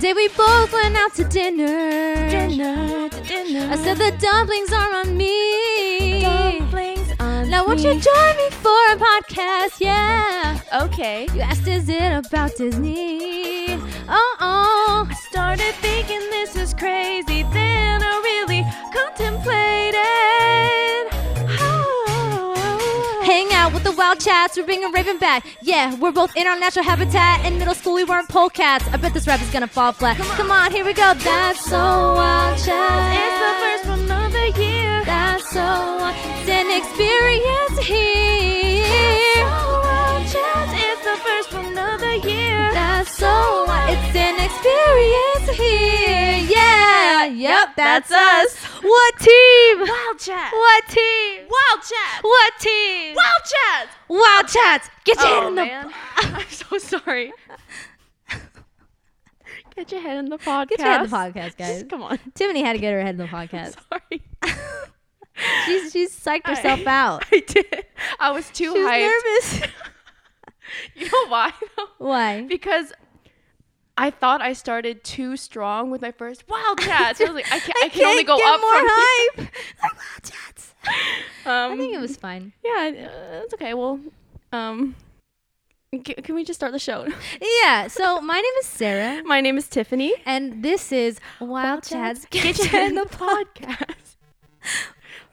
day we both went out to dinner. Dinner to dinner. I said the dumplings are on me. dumplings on Now won't you join me for a podcast? Yeah. Okay. You asked, is it about Disney? Oh, oh. I started thinking this is crazy, then I really contemplated. With the wild chats, we're bringing Raven back. Yeah, we're both in our natural habitat. In middle school, we weren't polecats. I bet this rap is gonna fall flat. Come on, here we go. That's so wild chat. It's the first of the year. That's so wild. It's an experience here. That's So wild. It's the first of the year. That's so wild. It's an experience here. Yep, that's, us. What team? Wild chat. What team? Wild chat. What team? Wild chat. Wild chats. Oh, get your head Oh in the I'm so sorry. Get your head in the podcast. Get your head in the podcast, guys. Come on. Tiffany had to get her head in the podcast. Sorry. She's she's psyched herself out. I did. I was too She was hyped. nervous. You know why? though? Why? Because I thought I started too strong with my first Wildcats. I was like, I can't. I, can only go up more from hype. like wild Um, I think it was fine. Yeah, uh, it's okay. Well, um, can we just start the show? Yeah. So my name is Sarah, My name is Tiffany. and this is Wild, Chats. Get your head the podcast.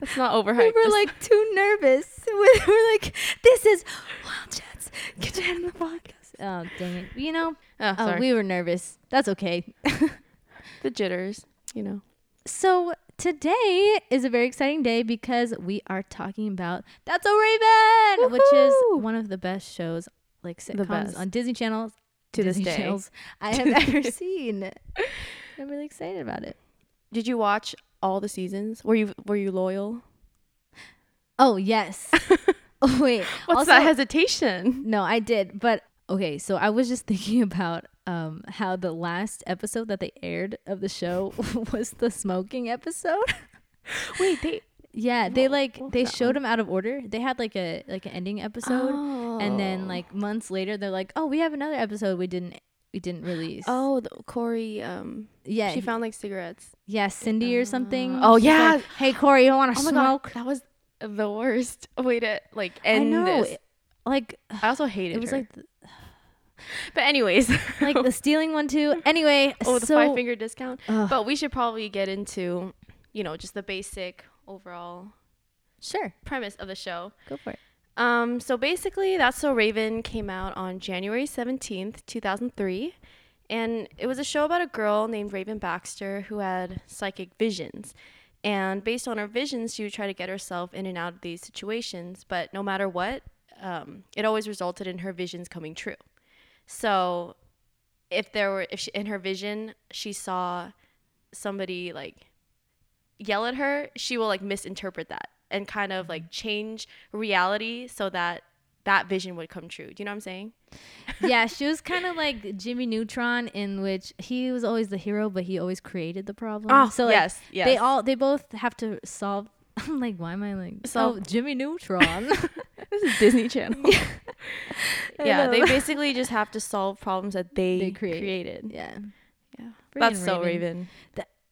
That's not overhyped. We were like too nervous. We were like, this is Wild Chats. Get your head in the podcast. Oh dang it! You know, oh, oh, sorry. we were nervous. That's okay. the jitters, you know. So today is a very exciting day because we are talking about That's So Raven, which is one of the best shows, like The sitcoms best. on Disney Channel To this day. channels I have ever seen. I'm really excited about it. Did you watch all the seasons? Were you were you loyal? Oh yes. oh wait. What's also, that hesitation? No, I did, but okay. So I was just thinking about um how the last episode that they aired of the show was the smoking episode. Wait, they Yeah, they like they showed them out of order. They had like a like an ending episode, and then Oh. like months later, they're like, "Oh, we have another episode we didn't we didn't release." oh, the, Corey. Um, yeah, she found like cigarettes. yeah, Cindy or something. Oh, She's yeah. like, hey Corey, you want to Oh smoke? god, that was the worst way to like I end know. this. it- Like I also hated it It was her. like the, but anyways, like the stealing one too. Anyway, oh the so five finger discount. Ugh, But we should probably get into, you know, just the basic overall sure, premise of the show. go for it. Um, so basically, That's So Raven came out on January 17th, 2003. And it was a show about a girl named Raven Baxter who had psychic visions. And based on her visions, she would try to get herself in and out of these situations. But no matter what, um, it always resulted in her visions coming true. So if there were, if she, in her vision, she saw somebody like yell at her, she will like misinterpret that and kind of like mm-hmm. change reality so that that vision would come true. Do you know what I'm saying? yeah, she was kind of like Jimmy Neutron, in which he was always the hero, but he always created the problem. Oh, so like, yes, yes. they all they both have to solve. I'm like, why am I like Solve- oh Jimmy Neutron? this is Disney Channel. I yeah, they basically just have to solve problems that they, They create. created. yeah, Yeah, that's so Raven.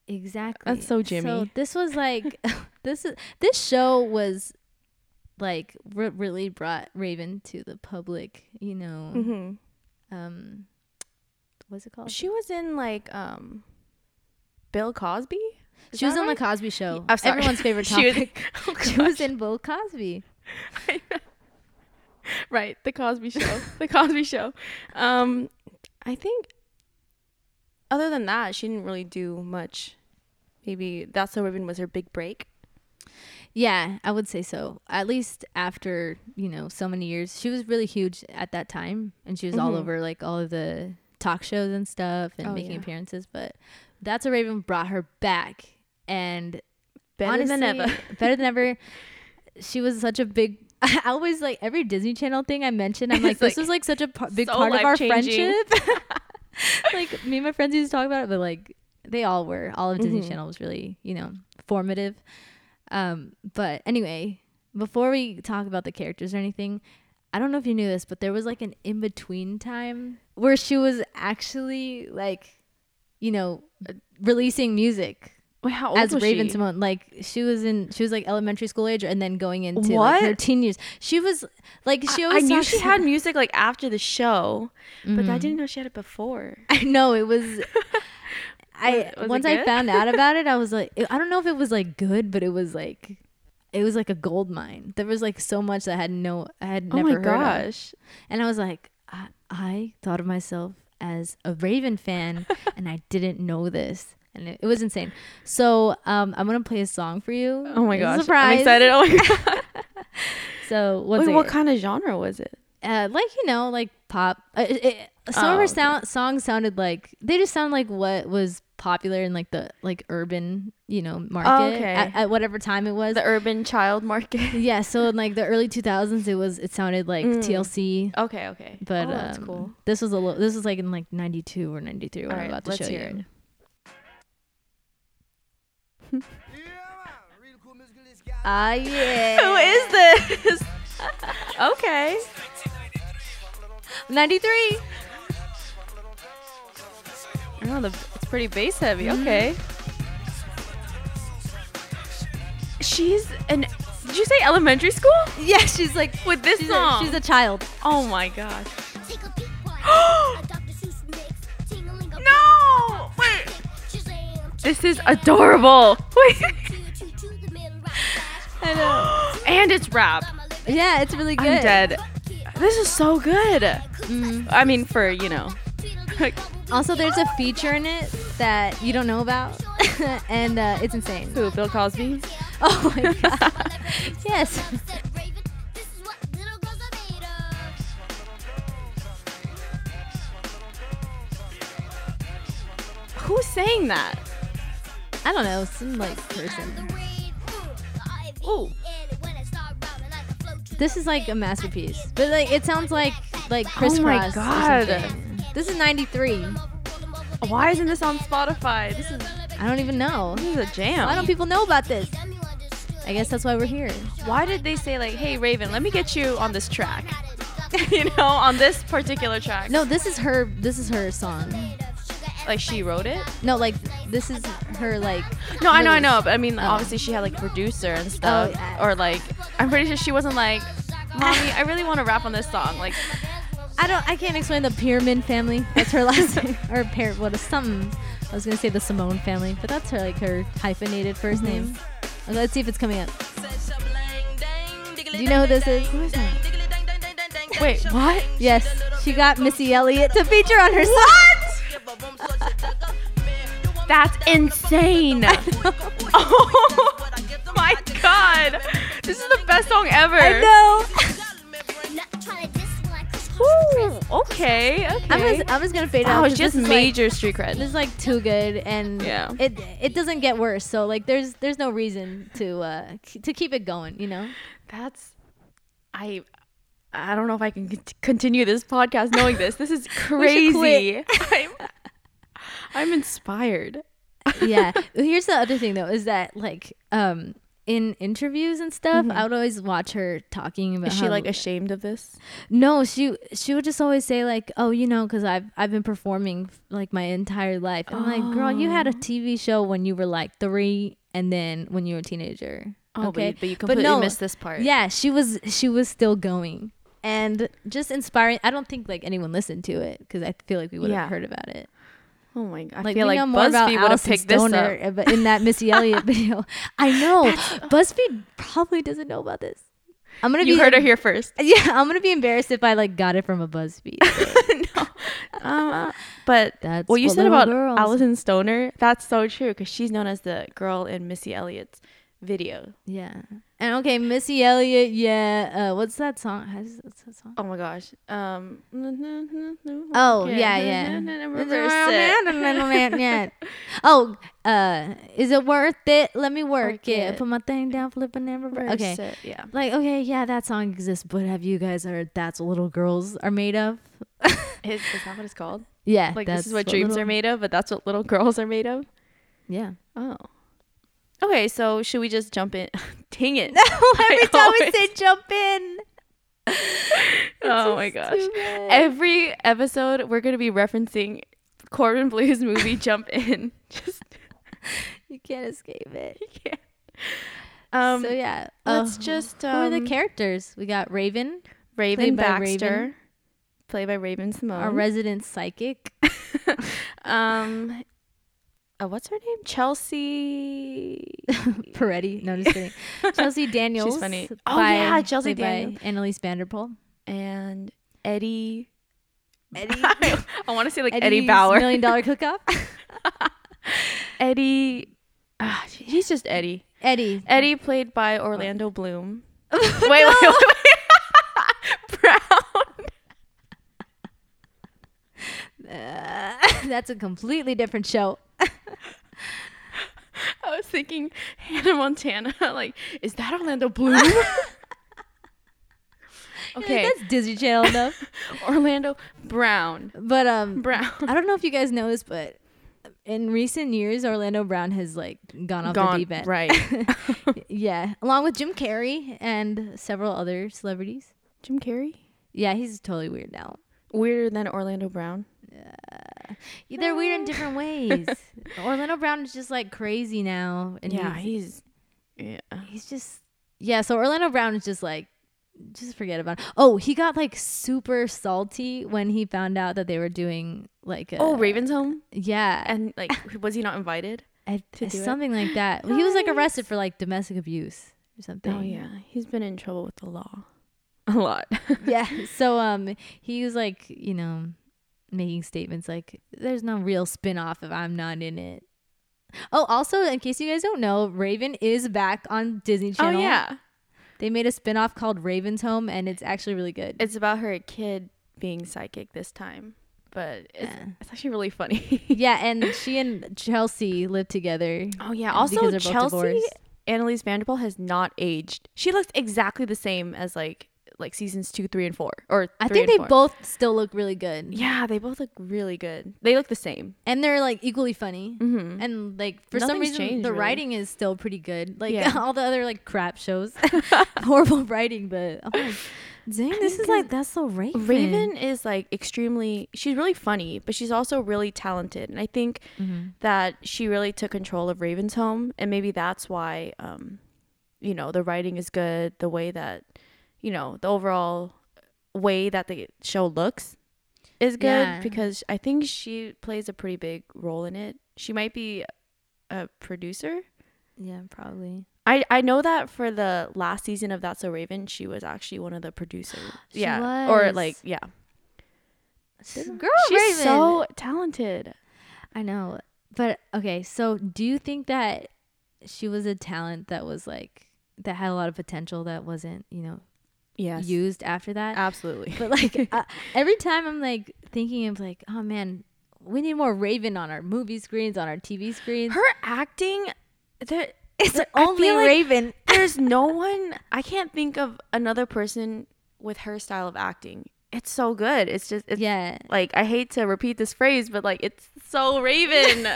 exactly. That's so Jimmy. So this was like this is this show was like re- really brought Raven to the public. You know, hmm um, what's it called? She was in like um, Bill Cosby. Is she was that on right? the Cosby Show. Everyone's favorite She was- Oh, she was in Bill Cosby. right the Cosby Show. the Cosby Show. Um, I think. Other than that, she didn't really do much. Maybe that's so Raven was her big break. Yeah, I would say so. At least after, you know, so many years. She was really huge at that time and she was all Mhm. over like all of the talk shows and stuff and Oh, making yeah. appearances, but That's So Raven brought her back and Better than ever. better than ever. She was such a big I always like every Disney Channel thing I mentioned. I'm like, this like was like such a big so part of our friendship. like me and my friends used to talk about it, but like they all were. All of Disney Mhm. Channel was really, you know, formative. Um, but anyway, before we talk about the characters or anything, I don't know if you knew this, but there was like an in between time where she was actually like you know, releasing music Wait, how old as was Raven she? Symoné. Like she was in, she was like elementary school age, and then going into like, her What? teen years. She was like she I, I always. knew talks- she had music like after the show, but Mm-hmm. I didn't know she had it before. I know it was. I Was- was it once I good? found out about it, I was like, I don't know if it was like good, but it was like, it was like a gold mine. There was like so much that I had no, I had Oh never my heard of. gosh. and I was like, I, I thought of myself as a Raven fan, and I didn't know this, and it, it was insane. So um, I'm gonna play a song for you. Oh my gosh. surprise. I'm excited. Oh my god. So what's Wait, what kind of genre was it? uh, like you know, like pop. Uh, it, it- some of Oh, her okay. sound songs sounded like they just sound like what was popular in like the like urban you know market Oh, okay. at, at whatever time it was. The urban child market. yeah, so in like the early 2000s, it was it sounded like Mm. TLC. okay, okay. But oh, that's um, cool. This was a little. This was like in like '92 or '93 when I'm right, about to show you. it. Ah yeah. Who is this? okay. '93. Oh, the, it's pretty bass heavy. Mm-hmm. Okay. She's an. Did you say elementary school? Yeah, she's like With this she's song. A, she's a child. oh my gosh. no! No! Wait. This is adorable. Wait. I know. and it's rap. Yeah, it's really good. I'm dead. This is so good. Mhm. I mean, for you know. Also, there's a feature in it that you don't know about, and uh, it's insane. Who? Bill Cosby? Oh my god. yes. Who's saying that? I don't know, some like person. Ooh. This is like a masterpiece, but like it sounds like like Kris Oh my Kross or God. something. This is '93. Why isn't this on Spotify? This is I don't even know. this is a jam. Why don't people know about this? I guess that's why we're here. Why did they say like, "Hey Raven, let me get you on this track"? you know, on this particular track. No, this is her. This is her song. Like she wrote it. No, like this is her like. No, I know, I know, but I mean, Oh. obviously she had like producer and stuff, yeah. or like, I'm pretty sure she wasn't like, "Mommy, I really want to rap on this song." Like, I don't. I can't explain the Pearman family. That's her last name, or Par. What is something? I was gonna say the Symoné family, but that's her like her hyphenated 1st Mm-hmm. name. Okay, let's see if it's coming up. Do you know who this is? who is that? Wait, what? Yes, she got Missy Elliott to feature on her song. That's insane. oh my god, this is the best song ever. I know. Ooh, okay, okay. I'm just, I'm just gonna fade out. it's 'cause just major street cred. this is like too good, and Yeah. it it doesn't get worse. So like, there's there's no reason to uh to keep it going. You know. That's I I don't know if I can continue this podcast knowing this. This is crazy. I'm, inspired. yeah. Here's the other thing though, is that like um in interviews and stuff, I would always watch her talking about Mm-hmm. Is she like ashamed of this? no, she she would just always say like, oh, you know, because I've I've been performing like my entire life. I'm like, girl, you had a Oh. TV show when you were like three, and then when you were a teenager. Oh, okay, but, you- but you completely missed this part. Yeah, she was she was still going. And just inspiring. I don't think like anyone listened to it because I feel like we would have Yeah. heard about it. Oh my god. I Like feel we like know more about BuzzFeed would have picked this Stoner up. uh, but in that Missy Elliott video. I know BuzzFeed probably doesn't know about this. I'm gonna You be heard her here first. Yeah, I'm gonna be embarrassed if I like got it from a BuzzFeed. no. Uh, but That's what you said about girls- Alyson Stoner, that's so true because she's known as the girl in Missy Elliott's video. yeah, and okay, Missy Elliott. Yeah, uh, what's that song? How's, what's that song? Oh my gosh. Um. Oh yeah, yeah. Yeah. Oh, uh, is it worth it? Let me work, it. it. Put my thing down, flipping and reverse. Okay. It, Yeah. Like, okay, yeah, that song exists, but have you guys heard that's what little girls are made of? Is, is that what it's called? Yeah. Like this is what dreams little- are made of, but that's what little girls are made of. Yeah. Oh. Okay, so should we just jump in? Dang it! Every I time we say jump in. oh my gosh! Every episode, we're gonna be referencing Corbin Bleu's movie Jump In. Just You can't escape it. You can't. Um, so yeah, let's uh, just who are the um, characters? We got Raven, Raven played by Baxter, Raven. played by Raven Symoné. our resident psychic. um, uh, what's her name? Chelsea. Peretti. No, just kidding. Chelsea Daniels. She's funny. Oh, by- yeah, Chelsea Daniels. Anneliese van der Pol. and Eddie. Eddie. I, want to say like Eddie Bauer. Million Dollar Cook Off. Eddie. ah, he's just Eddie. Eddie. Eddie played by Orlando Bloom. wait, wait, wait, wait. Brown. Uh, that's a completely different show. I was thinking Hannah Montana. Like, is that Orlando Bloom? okay, that's Disney Channel enough. Orlando Brown. But um, Brown. I don't know if you guys know this, but in recent years, Orlando Brown has like gone off the deep end. right. yeah, along with Jim Carrey and several other celebrities. Jim Carrey. Yeah, he's totally weird now. Weirder than Orlando Brown. Yeah, They're weird in different ways. Orlando Brown is just like crazy now, and yeah, he's, he's. Yeah. he's just yeah. So Orlando Brown is just like, just forget about. It. Oh, he got like super salty when he found out that they were doing like a, Oh, Raven's home. yeah, And like, was he not invited? I- to do it? something like that. He was like arrested for like domestic abuse or something. Oh yeah, he's been in trouble with the law. A lot. yeah. So um, he was like, you know, making statements like, "There's no real spin-off if I'm not in it." Oh, also, in case you guys don't know, Raven is back on Disney oh Channel. yeah. They made a spin-off called Raven's Home, and it's actually really good. It's about her kid being psychic this time, but it's, Yeah. it's actually really funny. yeah, and she and Chelsea live together. Oh yeah. Also, Chelsea divorced. Annalise Vanderbilt has not aged. She looks exactly the same as like like seasons two, three, and four. Or I think and they four. both still look really good. Yeah, they both look really good. They look the same. and they're like equally funny. Mm-hmm. And like for some reason, changed, the really. writing is still pretty good. Like Yeah. all the other like crap shows, horrible writing. But I'm like, dang, this is like that's so Raven. Raven is like extremely. She's really funny, but she's also really talented. And I think Mhm. that she really took control of Raven's home, and maybe that's why, um, you know, the writing is good. The way that, you know, the overall way that the show looks is good Yeah. because I think she plays a pretty big role in it. She might be a producer. Yeah, probably. I, I know that for the last season of That's So Raven, she was actually one of the producers. She yeah, or like yeah, Girl, she's Raven. so talented. I know, but okay. So, do you think that she was a talent that was like that had a lot of potential that wasn't, you know, Yes, used after that? absolutely. But like uh, every time I'm like thinking of like, oh man, we need more Raven on our movie screens, on our TV screens. her acting, there, it's only like Raven. there's no one. I can't think of another person with her style of acting. It's so good. It's just it's yeah, like I hate to repeat this phrase, but like it's so Raven.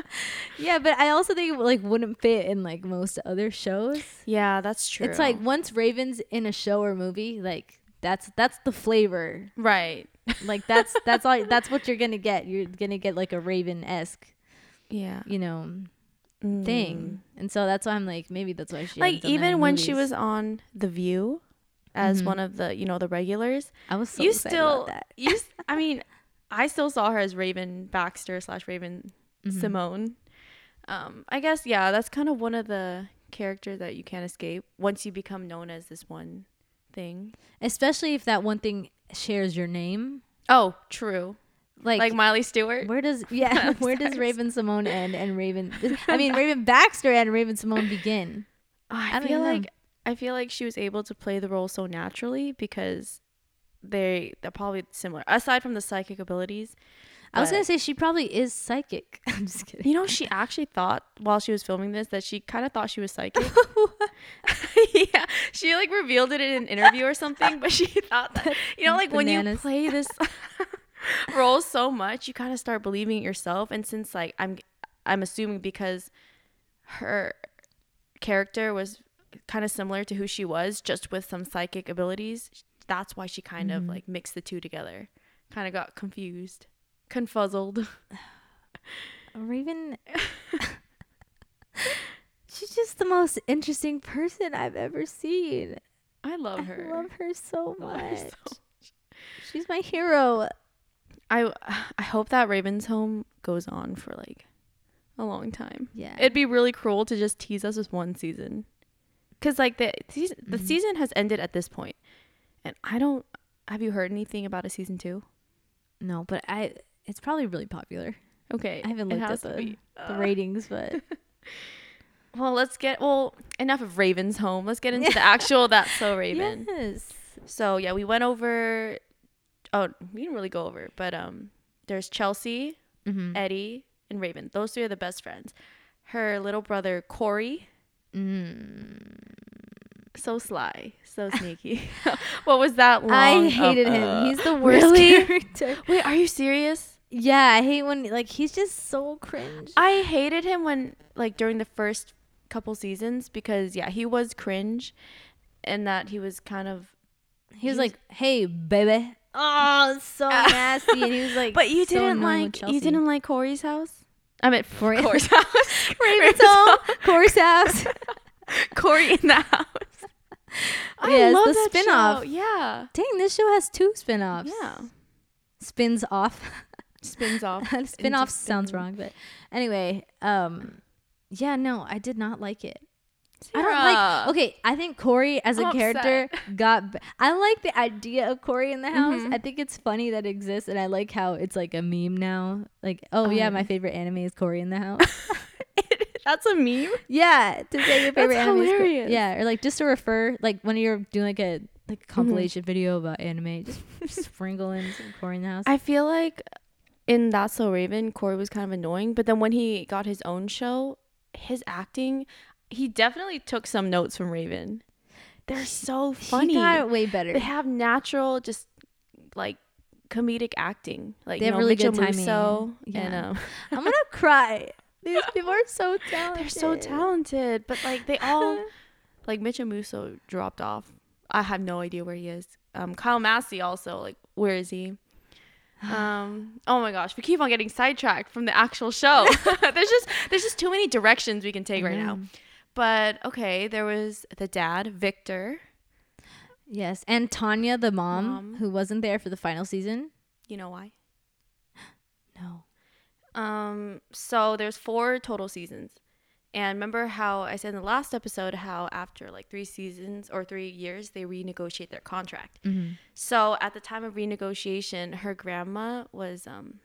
yeah, but I also think it like wouldn't fit in like most other shows. yeah, that's true. It's like once Raven's in a show or movie, like that's that's the flavor. right. Like that's that's all that's what you're gonna get. You're gonna get like a Raven esque, Yeah. you know, Mm. thing. And so that's why I'm like, maybe that's why she Like hasn't done that even when she was on The View as Mhm. one of the you know the regulars, I was so you still about that. you. I mean, I still saw her as Raven Baxter slash Raven Mhm. Symoné. Um, I guess yeah, that's kind of one of the characters that you can't escape once you become known as this one thing. especially if that one thing shares your name. Oh, true. Like, Like, Miley Stewart. where does yeah where does. Raven Symoné end and Raven I mean Raven Baxter and Raven Symoné begin? I, I feel like I feel like she was able to play the role so naturally because they they're probably similar aside from the psychic abilities. I was gonna say she probably is psychic. I'm just kidding. You know, she actually thought while she was filming this that she kind of thought she was psychic. yeah, she like revealed it in an interview or something, but she thought that you know, like when you play this role so much, you kind of start believing it yourself. And since like I'm, I'm assuming because her character was kind of similar to who she was, just with some psychic abilities, that's why she kind of Mhm. like mixed the two together. Kind of got confused. Confuzzled. Raven. She's just the most interesting person I've ever seen. I love her. I love her so I love her much. She's my hero. I I hope that Raven's home goes on for like a long time. Yeah. It'd be really cruel to just tease us with one season. Cuz like the season, the Mhm. season has ended at this. And I don't have you heard anything about a season 2? no, but I. It's probably really popular. Okay. I haven't looked at the-. The ratings, but Well, let's get well, enough of Raven's home. Let's get into the actual That's So Raven. yes. So, yeah, we went over oh, we didn't really go over, but um there's Chelsea, Mm-hmm. Eddie, and Raven. Those three are the best friends. Her little brother Corey, Mm. so sly, so sneaky. what was that? Long I hated of, him. uh, He's the worst really? character. Wait, are you serious? Yeah, I hate when like he's just so cringe. I hated him when like during the first couple seasons because yeah, he was cringe, and that he was kind of. He was like, "Hey, baby." Oh, so nasty, and he was like, But you so didn't like you didn't like Corey's house. I mean, Corey- Corey's house. Raven's home, Corey's house. Corey in the house. I Yeah, love the that spin-off. show. Yeah. Dang, this show has two spin-offs. Yeah. Spins off. Spins off. Spin-off sounds spin. wrong, but anyway, um yeah, no, I did not like it. I don't like. Okay, I think Corey as a I'm character got. b- I like the idea of Corey in the house. Mhm. I think it's funny that it exists, and I like how it's like a meme now. Like, oh yeah, Um. my favorite anime is Corey in the house. That's a meme. yeah, to say your favorite That's anime. Is hilarious. yeah, or like just to refer, like when you're doing like a like a compilation video about anime, just sprinkle in some Corey in the house. I feel like in That's So Raven, Corey was kind of annoying, but then when he got his own show, his acting, he definitely took some notes from Raven. They're so funny. Got it way better. They have natural, just like comedic acting. Like They you have know, really Mitchell good timing. Musso and Yeah. um, I'm gonna cry. These people are so talented. they're so talented, but like they all like Mitchell Musso dropped off. I have no idea where he is. Um, Kyle Massey also like where is he? Um, oh my gosh, we keep on getting sidetracked from the actual show. there's just there's just too many directions we can take right now. But okay, there was the dad, Victor. Yes, and Tanya, the mom, Mom. who wasn't there for the final season. You know why? No. Um, so there's four total seasons. And remember how I said in the last episode how after like three seasons or three years they renegotiate their contract. Mm-hmm. So at the time of renegotiation, her grandma was um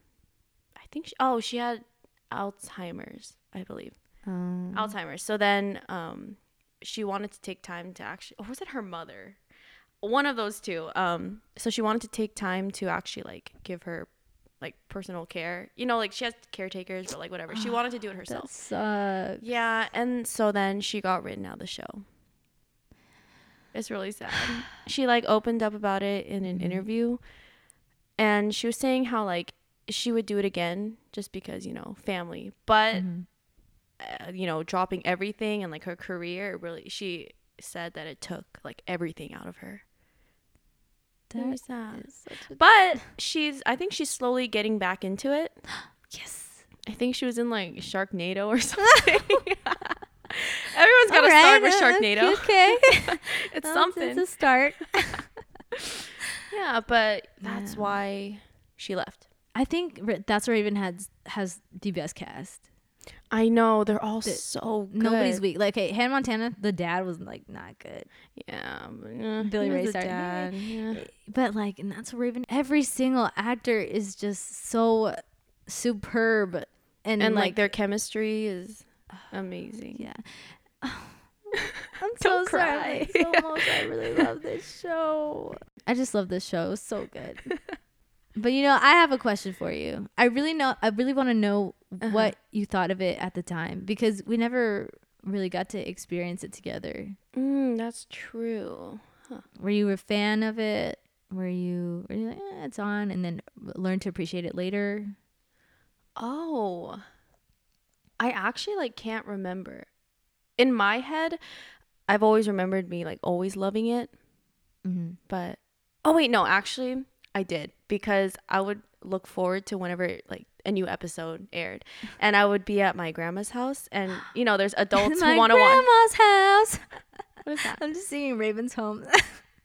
I think she, oh, she had Alzheimer's, I believe. Um, Alzheimer's. So then um she wanted to take time to actually or was it her mother? One of those two. Um so she wanted to take time to actually like give her like personal care. You know, like she has caretakers, but like whatever. She wanted to do it that herself. sucks. Yeah, and so then she got written out of the show. It's really sad. She like opened up about it in an Mhm. interview and she was saying how like she would do it again just because, you know, family. But Mhm. Uh, you know, dropping everything and like her career, really she said that it took like everything out of her. That sad. is such a- But she's I think she's slowly getting back into it. yes. I think she was in like Sharknado or something. Everyone's got to All start right, with Sharknado. Okay. it's Well, something. It's a start. yeah, but that's Yeah. why she left. I think that's where Raven has has the best cast. I know they're all The- so good. Nobody's weak. Like, hey, Hannah Montana, the dad was like not good, Yeah, Billy he Ray was a Cyrus. dad. Yeah. but like, and that's Raven. Every single actor is just so superb, and, And like like their chemistry is amazing. Yeah. I'm so sorry. cry. I'm so emotional. I really love this show. I just love this show. So good. But you know, I have a question for you. I really know I really want to know Uh-huh. what you thought of it at the time because we never really got to experience it together. Mm, that's true. Were you a fan of it? Were you were you like, eh, it's on and then learn to appreciate it later? Oh. I actually like can't remember. In my head, I've always remembered me like always loving it, Mm-hmm. but oh wait, no, actually, I did because I would look forward to whenever like a new episode aired, and I would be at my grandma's house, and you know, there's adults who want to watch. grandma's house. What is that? I'm just singing Raven's Home.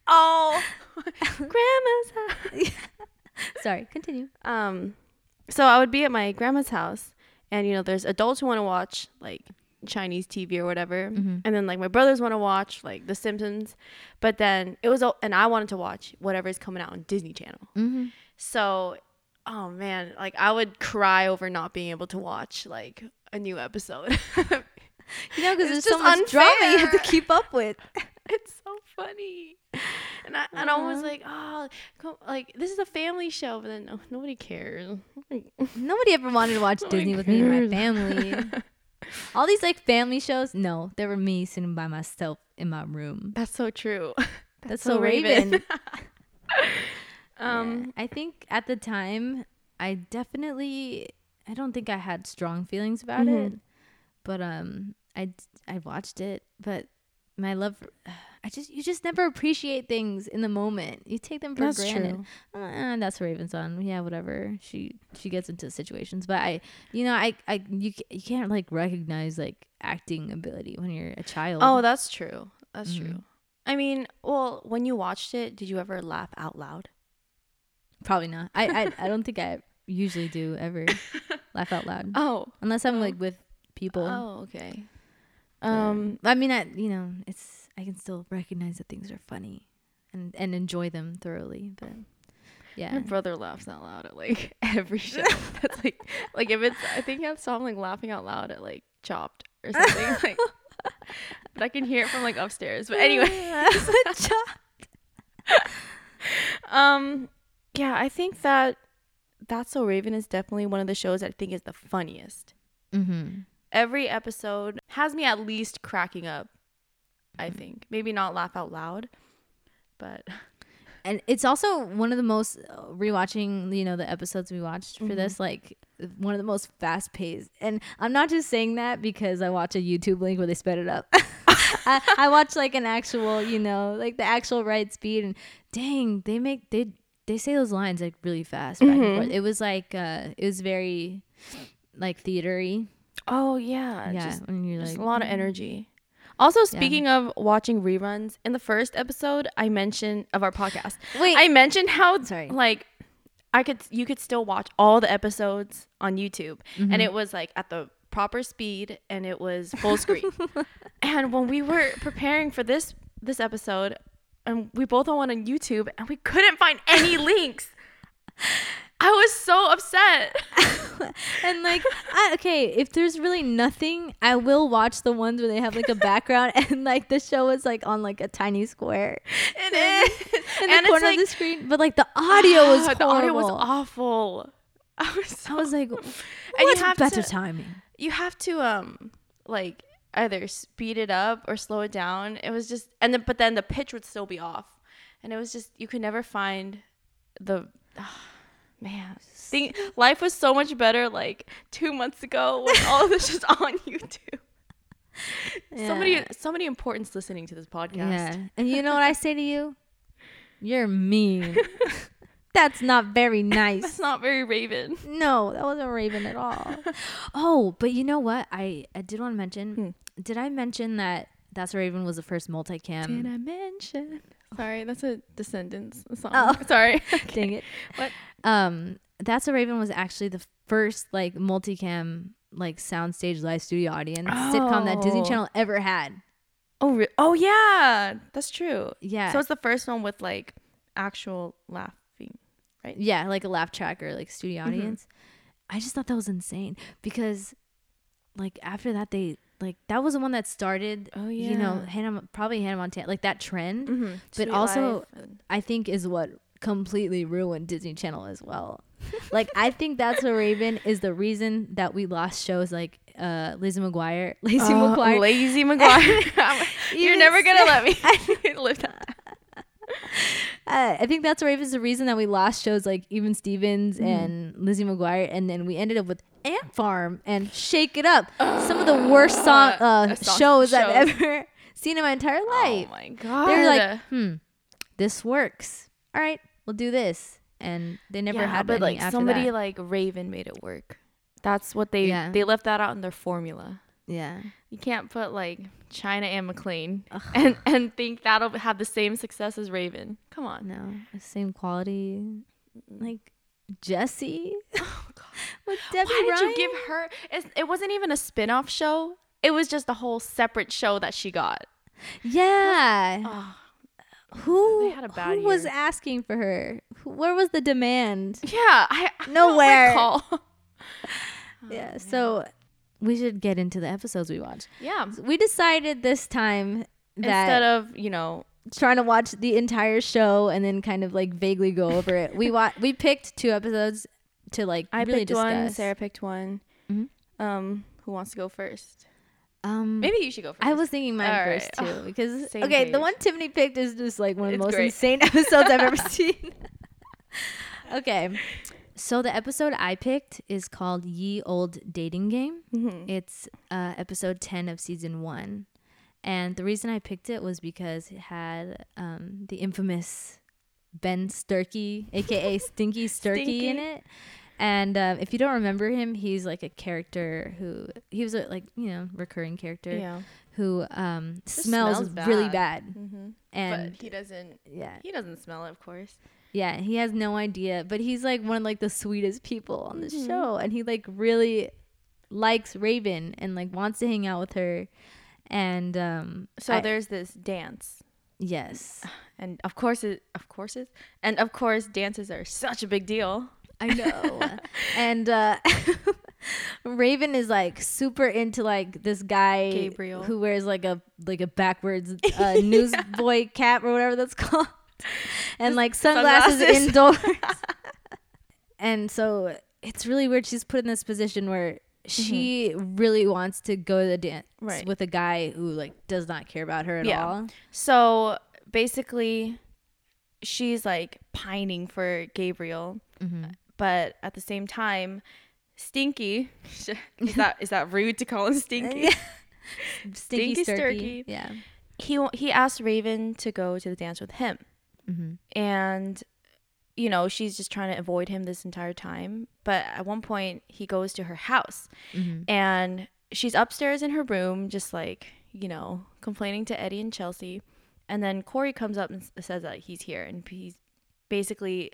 Oh, grandma's house. Sorry, continue. Um, so I would be at my grandma's house, and you know, there's adults who want to watch like Chinese TV or whatever, Mhm. and then like my brothers want to watch like The Simpsons, but then it was, a- and I wanted to watch whatever is coming out on Disney Channel. Mm-hmm. So, oh man, like I would cry over not being able to watch like a new episode. You know, because It's there's so much drama you have to keep up with. it's so funny. And I and I was Uh-huh. like, oh, come, like this is a family show, but then no, nobody cares. Nobody ever wanted to watch Nobody Disney with me and my family. All these like family shows, no, they were me sitting by myself in my room. That's so true. That's, so so Raven. Um, Yeah. I think at the time, I definitely, I don't think I had strong feelings about Mhm. it, but um, I I watched it, but my love, I just you just never appreciate things in the moment. You take them for that's granted. true. uh, that's Raven's on. Yeah, whatever. She she gets into situations, but I, you know, I I you you can't like recognize like acting ability when you're a child. Oh, that's true. That's Mhm. true. I mean, well, when you watched it, did you ever laugh out loud? probably not. I I I don't think I usually do ever laugh out loud Oh. unless I'm oh. like with people. Oh, okay. Um, I mean, I you know, it's I can still recognize that things are funny, and and enjoy them thoroughly. But yeah, my brother laughs out loud at like every show. That's like, like if it's, I think I saw him like laughing out loud at like Chopped or something. like, but I can hear it from like upstairs. But anyway, chopped. um, yeah, I think that That's So Raven is definitely one of the shows I think is the funniest. mm-hmm. Every episode has me at least cracking up. I think maybe not laugh out loud, but and it's also one of the most uh, rewatching you know the episodes we watched for Mhm. this like one of the most fast paced and i'm not just saying that because i watch a youtube link where they sped it up I, I watch like an actual you know like the actual right speed and dang they make they they say those lines like really fast back and Mhm. forth. it was like uh it was very like theatery oh yeah, yeah just, and you're like a lot of energy. Also, speaking of watching reruns, in the first episode, I mentioned of our podcast, wait I mentioned how Sorry. like I could you could still watch all the episodes on YouTube Mhm. and it was like at the proper speed and it was full screen. and when we were preparing for this this episode and we both went on YouTube and we couldn't find any links. I was so upset. and like I, okay if there's really nothing i will watch the ones where they have like a background and like the show is like on like a tiny square It is. in the And corner like- of the screen but like the audio was horrible. the audio was awful. I was so i was like you what's have better to- timing you have to um like either speed it up or slow it down. It was just and then but then the pitch would still be off, and it was just you could never find the man. Think life was so much better like two months ago when all of this was on YouTube. So many Yeah. so many importance listening to this podcast. yeah and you know what i say to you you're mean that's not very nice That's not very Raven. No, that wasn't Raven at all. oh, but you know what? I, I did want to mention. Hmm. Did I mention that That's Raven was the first multicam? Did I mention? Sorry, that's a Descendants song. Oh. Sorry. Dang it. What? Um, That's So Raven was actually the first like multicam like soundstage live studio audience sitcom that Disney Oh. Channel ever had. Oh, re- oh yeah, that's true. Yeah. So it's the first one with like actual laughing. Right? Yeah, like a laugh track or like studio Mhm. audience. I just thought that was insane because like after that they like that was the one that started Oh yeah. you know Hannah probably Hannah Montana like that trend mm-hmm. but also- I think is what completely ruined Disney Channel as well. like I think that's a Raven is the reason that we lost shows like uh Lizzie McGuire, Lizzie McGuire. Oh, lazy McGuire. You're never gonna let me live that. uh, I think that's Raven's the reason that we lost shows like Even Stevens Mhm. and Lizzie McGuire, and then we ended up with Ant Farm and Shake It Up. Some of the worst song uh, Uh, song- shows I've ever seen in my entire life. Oh my god. They're like, hmm, this works. All right, we'll do this. and they never yeah, had but like somebody that. like Raven made it work. That's what they Yeah. they left that out in their formula. yeah. You can't put like China Anne McClain Ugh. and and think that'll have the same success as Raven. Come on. No, same quality. Like Jesse Oh, with Debby Why did Ryan. you give her? It's, it wasn't even a spin-off show. It was just a whole separate show that she got. Yeah. Oh, who they had a bad who was year. asking for her? Where was the demand? yeah. I, I Nowhere. recall. yeah. So we should get into the episodes we watched. yeah. We decided this time that Instead of you know trying to watch the entire show and then kind of like vaguely go over it. We wa- we picked two episodes to like I really picked discuss. one, Sarah picked one. Mhm. Um, who wants to go first? Um, Maybe you should go first. I was thinking mine All first right. too because Same okay, the page. one Tiffany picked is just like one of the It's most great. insane episodes I've ever seen. okay, so the episode I picked is called "Ye Old Dating Game." Mhm. It's uh, episode ten of season one, and the reason I picked it was because it had um, the infamous Ben Sturkey, aka Stinky Sturkey, in Stinky. it. And uh, if you don't remember him, he's like a character who he was a like you know recurring character Yeah. who um smells, smells really bad. bad Mm-hmm. and but he doesn't. yeah He doesn't smell it, of course. yeah he has no idea but he's like one of like the sweetest people on the Mhm. show and he like really likes raven and like wants to hang out with her and um So I- there's this dance, yes and of course it, of course it, and of course dances are such a big deal. I know and uh raven is like super into like this guy Gabriel. who wears like a like a backwards uh, newsboy cap or whatever that's called and like sunglasses, sunglasses. indoors and so it's really weird she's put in this position where she really wants to go to the dance Mm-hmm. Right. with a guy who like does not care about her at Yeah. all So basically, she's like pining for Gabriel, mm-hmm. But at the same time, Stinky. is that is that rude to call him Stinky? stinky, Stinky sturkey. Yeah he he asked Raven to go to the dance with him, mm-hmm. and you know she's just trying to avoid him this entire time. But at one point, he goes to her house, Mm-hmm. and she's upstairs in her room, just like you know complaining to Eddie and Chelsea. And then Corey comes up and says that he's here, and he's basically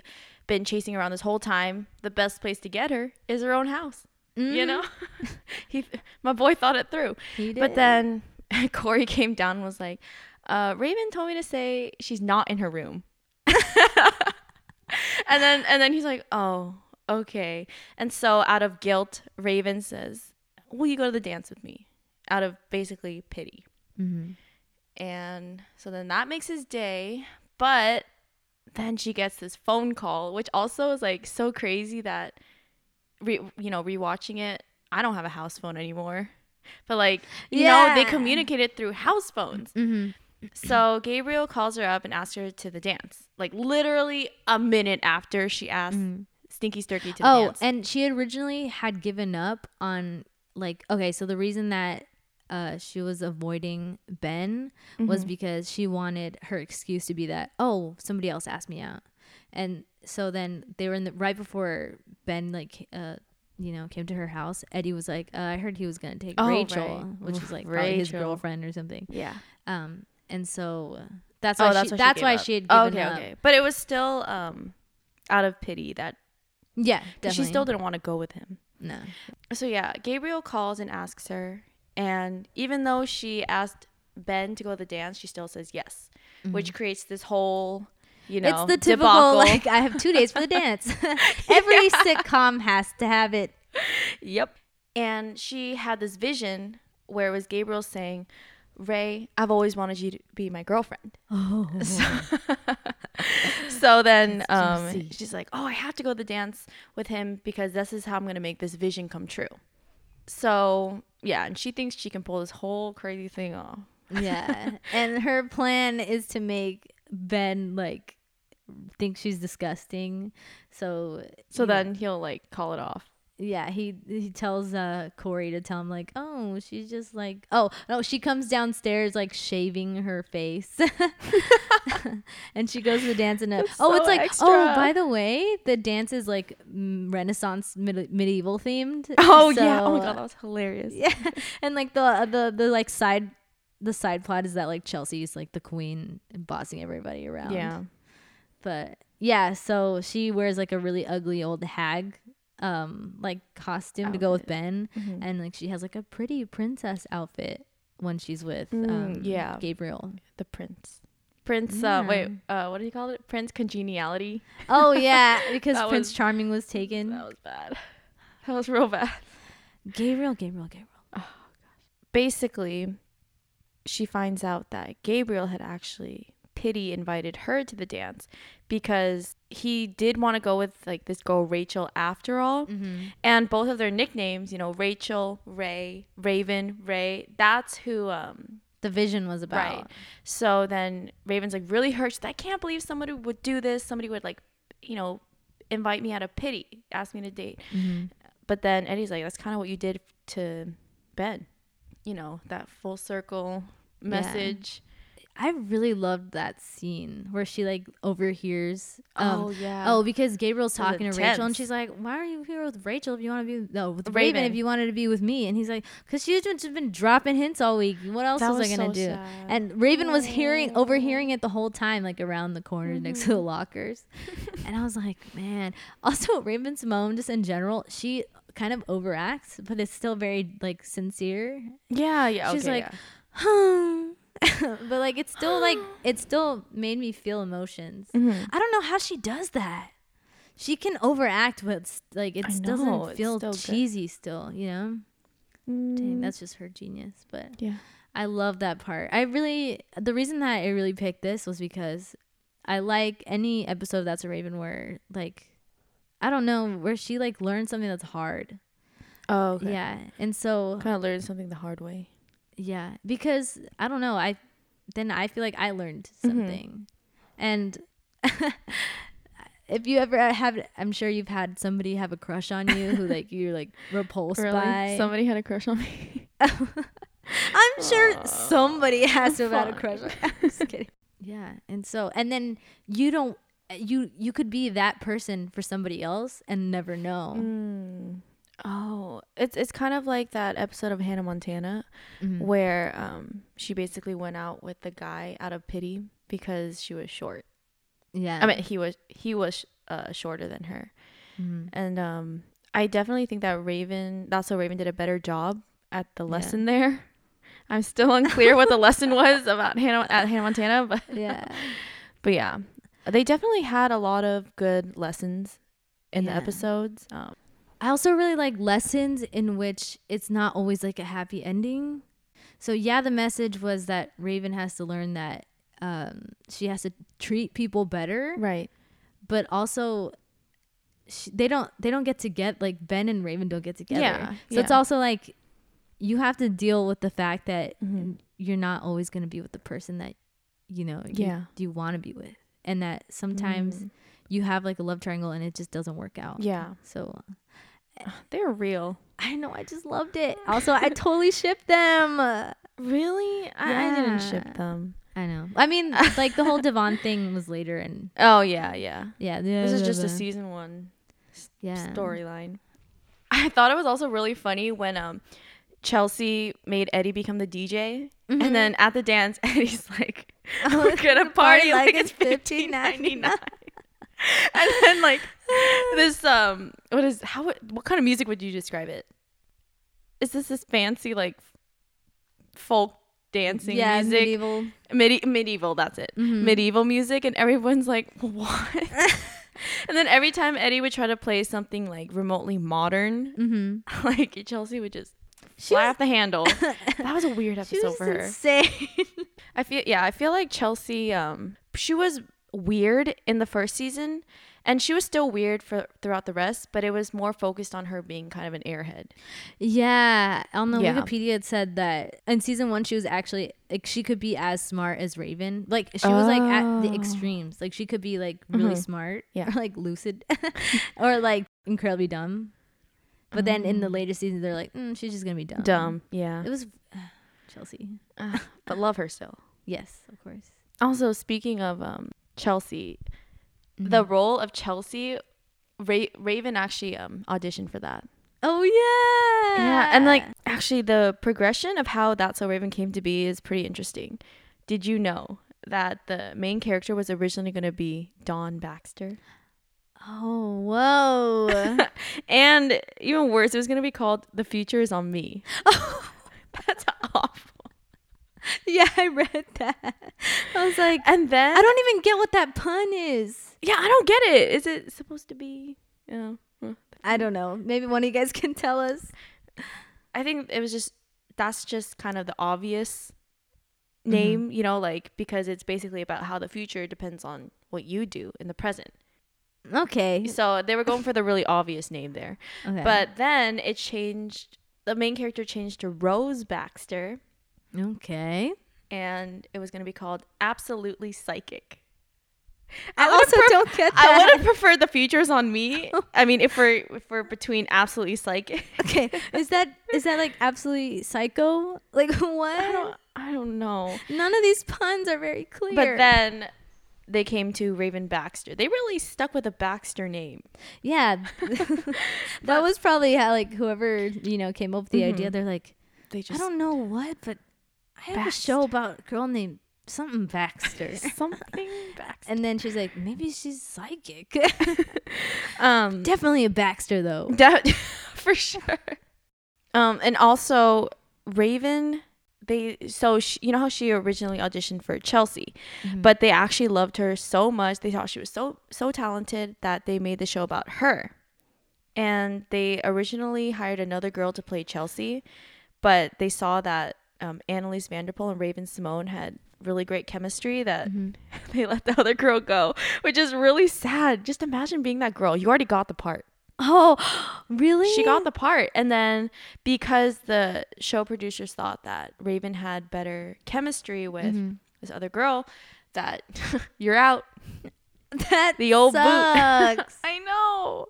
been chasing around this whole time. The best place to get her is her own house. You know, he my boy thought it through. He did. But then Corey came down and was like, uh, Raven told me to say she's not in her room. and then and then he's like, Oh, okay. And so out of guilt, Raven says, Will you go to the dance with me? Out of basically pity. mm-hmm. And so then that makes his day. But then she gets this phone call, which also is like so crazy that, re- you know, rewatching it, I don't have a house phone anymore. But like, you know, they communicated through house phones. Mm-hmm. So Gabriel calls her up and asks her to the dance. Like literally a minute after she asked Stinky Sturkey to the oh dance. and she originally had given up on like okay so the reason that uh she was avoiding ben was Mm-hmm. because she wanted her excuse to be that oh somebody else asked me out and so then they were in the right before ben like uh you know came to her house eddie was like uh, i heard he was gonna take Oh, rachel right. which was like his girlfriend or something yeah. um and so uh, that's why Oh, she, that's why that's she why up. she had Oh, given okay, up okay. But it was still um out of pity that yeah definitely. she still didn't want to go with him. no So yeah, Gabriel calls and asks her, and even though she asked Ben to go to the dance, she still says yes, which creates this whole, you know, Mm-hmm. it's the typical debacle. like I have two days for the dance. Every sitcom has to have it. yep. And she had this vision where it was Gabriel saying, "Ray, I've always wanted you to be my girlfriend." Oh, so then um, she's like, "Oh, I have to go to the dance with him because this is how I'm gonna make this vision come true." So yeah, and she thinks she can pull this whole crazy thing off. yeah. And her plan is to make Ben like think she's disgusting. So So know, then he'll like call it off. yeah, he he tells uh Corey to tell him like, oh, she's just like, oh no, she comes downstairs like shaving her face. and she goes to the dance and uh, oh, so it's like extra. oh, by the way, the dance is like mm, Renaissance mid- medieval themed. Oh yeah. Oh my god, that was hilarious. yeah, and like the the the like side the side plot is that like Chelsea's like the queen bossing everybody around. Yeah. but yeah, so she wears like a really ugly old hag um like costume to go with Outfit. Ben Mhm. and like she has like a pretty princess outfit when she's with Mm, um yeah. Gabriel. the prince. Prince. Uh, wait. Uh, what do you call it? Prince congeniality. Oh yeah, because Prince was- Charming was taken. That was bad. That was real bad. Gabriel, Gabriel, Gabriel. Oh gosh. Basically she finds out that Gabriel had actually pity invited her to the dance because he did want to go with like this girl Rachel after all Mm-hmm. and both of their nicknames you know Rachel Ray Raven Ray that's who um The vision was about. Right. so then Raven's like really hurt I can't believe somebody would do this somebody would like you know invite me out of pity ask me to date Mm-hmm. but then Eddie's like, that's kind of what you did to Ben. You know, that full circle message. I really loved that scene where she like overhears. Um, yeah. Oh, because Gabriel's talking to Rachel, and she's like, "Why are you here with Rachel if you want to be no with Raven. Raven. if you wanted to be with me?" And he's like, "Cause she's just been dropping hints all week. What else That was, was I gonna do?" sad. And Raven was hearing, overhearing it the whole time, like around the corner next Mm-hmm. to the lockers. and I was like, man. Also, Raven Symoné, just in general, she kind of overacts, but it's still very like sincere. yeah, yeah. she's okay, like, yeah. but like it's still like it still made me feel emotions. Mhm. I don't know how she does that. She can overact, but like it know, doesn't feel still good. cheesy. Still, you know. Dang, Mm, that's just her genius. But yeah. I love that part. I really the reason that I really picked this was because I like any episode That's So Raven where like I don't know where she like learns something that's hard. Oh, okay. Yeah, and so Kind of learned something the hard way. Yeah, because I don't know. I then I feel like I learned Mm-hmm. something, and if you ever have, I'm sure you've had somebody have a crush on you who like you're like repulsed by. Somebody had a crush on me. I'm sure somebody has to have had a crush. on I'm just kidding. Yeah, and so and then you don't you you could be that person for somebody else and never know. Mm. Oh, it's it's kind of like that episode of Hannah Montana Mhm. where um she basically went out with the guy out of pity because she was short. Yeah, I mean, he was he was uh, shorter than her, Mhm. and um, I definitely think that Raven. That's how Raven did a better job at the Yeah. lesson there. I'm still unclear what the lesson was about Hannah at Hannah Montana, but yeah, but yeah, they definitely had a lot of good lessons in the episodes. Um, I also really like lessons in which it's not always like a happy ending. So yeah, the message was that Raven has to learn that um, she has to treat people better, right. but also she, they don't they don't get to get like Ben and Raven don't get together. Yeah, So it's also like you have to deal with the fact that Mhm. you're not always going to be with the person that you know you, Yeah. you want to be with, and that sometimes Mm. you have like a love triangle and it just doesn't work out. Yeah, So they're real. I know I just loved it. Also, I totally shipped them. Really? I, I didn't ship them. I know. I mean, like the whole Devon thing was later, and Oh yeah, yeah. yeah, This is just a season one yeah storyline. I thought it was also really funny when um Chelsea made Eddie become the DJ, Mhm. and then at the dance, Eddie's like, Oh, "We're gonna party like it's fifteen ninety $15.99. nine. And then like this um what is how what kind of music would you describe it? Is this this fancy like folk dancing yeah, music? medieval. Medi- medieval, that's it. Mhm. Medieval music, and everyone's like, what? and then every time Eddie would try to play something like remotely modern, Mm-hmm. like Chelsea would just She fly was- off the handle. that was a weird episode for her. insane. I feel yeah, I feel like Chelsea um she was weird in the first season and she was still weird for throughout the rest, but it was more focused on her being kind of an airhead. yeah, on the Yeah. Wikipedia it said that in season one she was actually like she could be as smart as Raven. Like she was like at the Oh. extremes. Like she could be like really Mhm. smart, Yeah. or like lucid, or like incredibly dumb. But then in the Mm. later seasons, they're like, mm, she's just gonna be dumb. Dumb, yeah. It was Chelsea. Uh, but love her still. Yes, of course. Also, speaking of um, Chelsea, the Mm-hmm. role of Chelsea, Ra- Raven actually um, auditioned for that. Oh yeah. Yeah, and like actually, the progression of how That's So Raven came to be is pretty interesting. Did you know that the main character was originally going to be Dawn Baxter? Oh whoa. and even worse, it was going to be called The Future Is on Me. That's awful. yeah, I read that. I was like, And then I don't even get what that pun is. Yeah, I don't get it. Is it supposed to be? Yeah. I don't know. Maybe one of you guys can tell us. I think it was just that's just kind of the obvious mm-hmm. name, you know, like because it's basically about how the future depends on what you do in the present. Okay. So they were going for the really obvious name there. Okay. But then it changed the main character changed to Rose Baxter okay. and it was going to be called Absolutely Psychic. I would've also pref- don't get I would have preferred the features on me. I mean, if we're if we're between absolutely psychic, okay. Is that is that like absolutely psycho? Like what? I don't I don't know. None of these puns are very clear. But then they came to Raven Baxter. They really stuck with a Baxter name. yeah, that was probably how like whoever you know came up with the Mhm. idea. They're like, They just I don't know what, but I have a show about a girl named something Baxter. something Baxter. and then she's like, maybe she's psychic. Um, Definitely a Baxter though. that for sure. Um, and also Raven. They so she, you know how she originally auditioned for Chelsea, Mhm. but they actually loved her so much. They thought she was so so talented that they made the show about her. And they originally hired another girl to play Chelsea, but they saw that um, Anneliese van der Pol and Raven Symoné had really great chemistry that Mhm. they let the other girl go, which is really sad. Just imagine being that girl. You already got the part. Oh, really? She got the part. And then because the show producers thought that Raven had better chemistry with Mhm. this other girl, that you're out. that. The old boot. sucks. I know.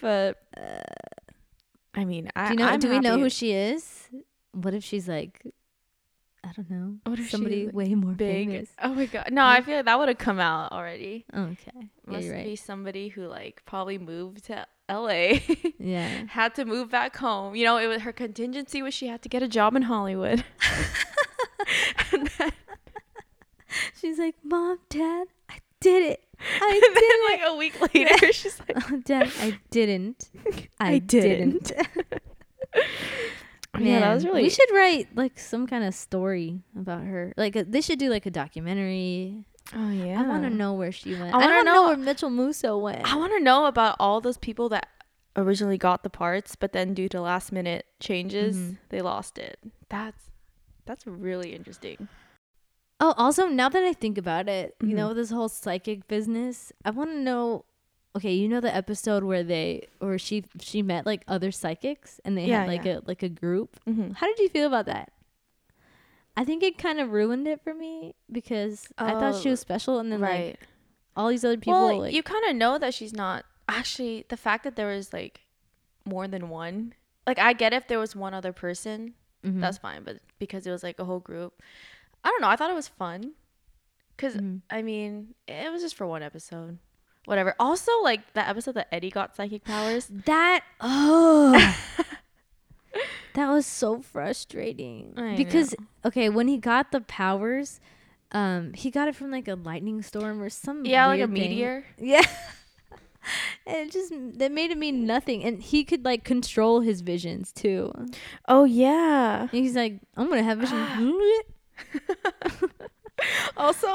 But I mean, I do you know? Do we know who she is? What if she's like, I don't know, What if she's, somebody like, way more big. famous? Oh my god. No, I feel like that would have come out already. Okay, yeah, Must you're right. be somebody who like probably moved to LA. Yeah. had to move back home. You know, it was her contingency was she had to get a job in Hollywood. and then, She's like, Mom, Dad, I did it. I and did then it. like a week later, she's like, Oh, Dad, I didn't. I, I didn't. didn't. Yeah, that was really- We should write like some kind of story about her. Like a, they should do like a documentary. "Oh yeah." I want to know where she went. I I, wanna know, know- where Mitchell Musso went. I want to know about all those people that originally got the parts, but then due to last minute changes, Mhm. they lost it. That's that's really interesting. Oh, also now that I think about it, you Mhm. know this whole psychic business. I want to know. Okay, you know the episode where they or she she met like other psychics and they Yeah, had like yeah. a like a group. Mm-hmm. How did you feel about that? I think it kind of ruined it for me because I thought she Oh, was special, and then like all these other people. well, like, you kind of know that she's not actually the fact that there was like more than one. Like I get if there was one other person, Mhm. that's fine, but because it was like a whole group, I don't know. I thought it was fun because Mhm. I mean it was just for one episode. Whatever. Also, like that episode that Eddie got psychic powers. that. Oh, that was so frustrating I because okay, when he got the powers, um, he got it from like a lightning storm or some Yeah, like a thing. meteor. Yeah. And it just that made it mean nothing, and he could like control his visions too. Oh yeah. And he's like, "I'm gonna have visions." Also,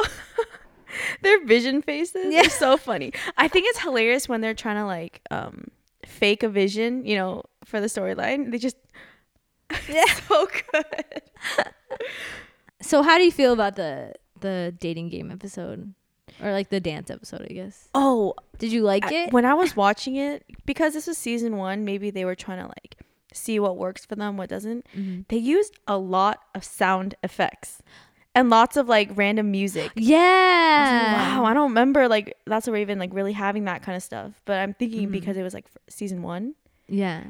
their vision faces Yeah. are so funny. I think it's hilarious when they're trying to like um fake a vision, you know, for the storyline. They just Yeah. so good. So how do you feel about the the dating game episode, or like the dance episode? I guess. Oh, Did you like I- it? when I was watching it because this was season 1, maybe they were trying to like see what works for them, what doesn't. Mhm. They used a lot of sound effects and lots of like random music. I was like, Yeah. wow, I don't remember like That's So Raven like really having that kind of stuff. But I'm thinking Mhm. because it was like f- season one. Yeah.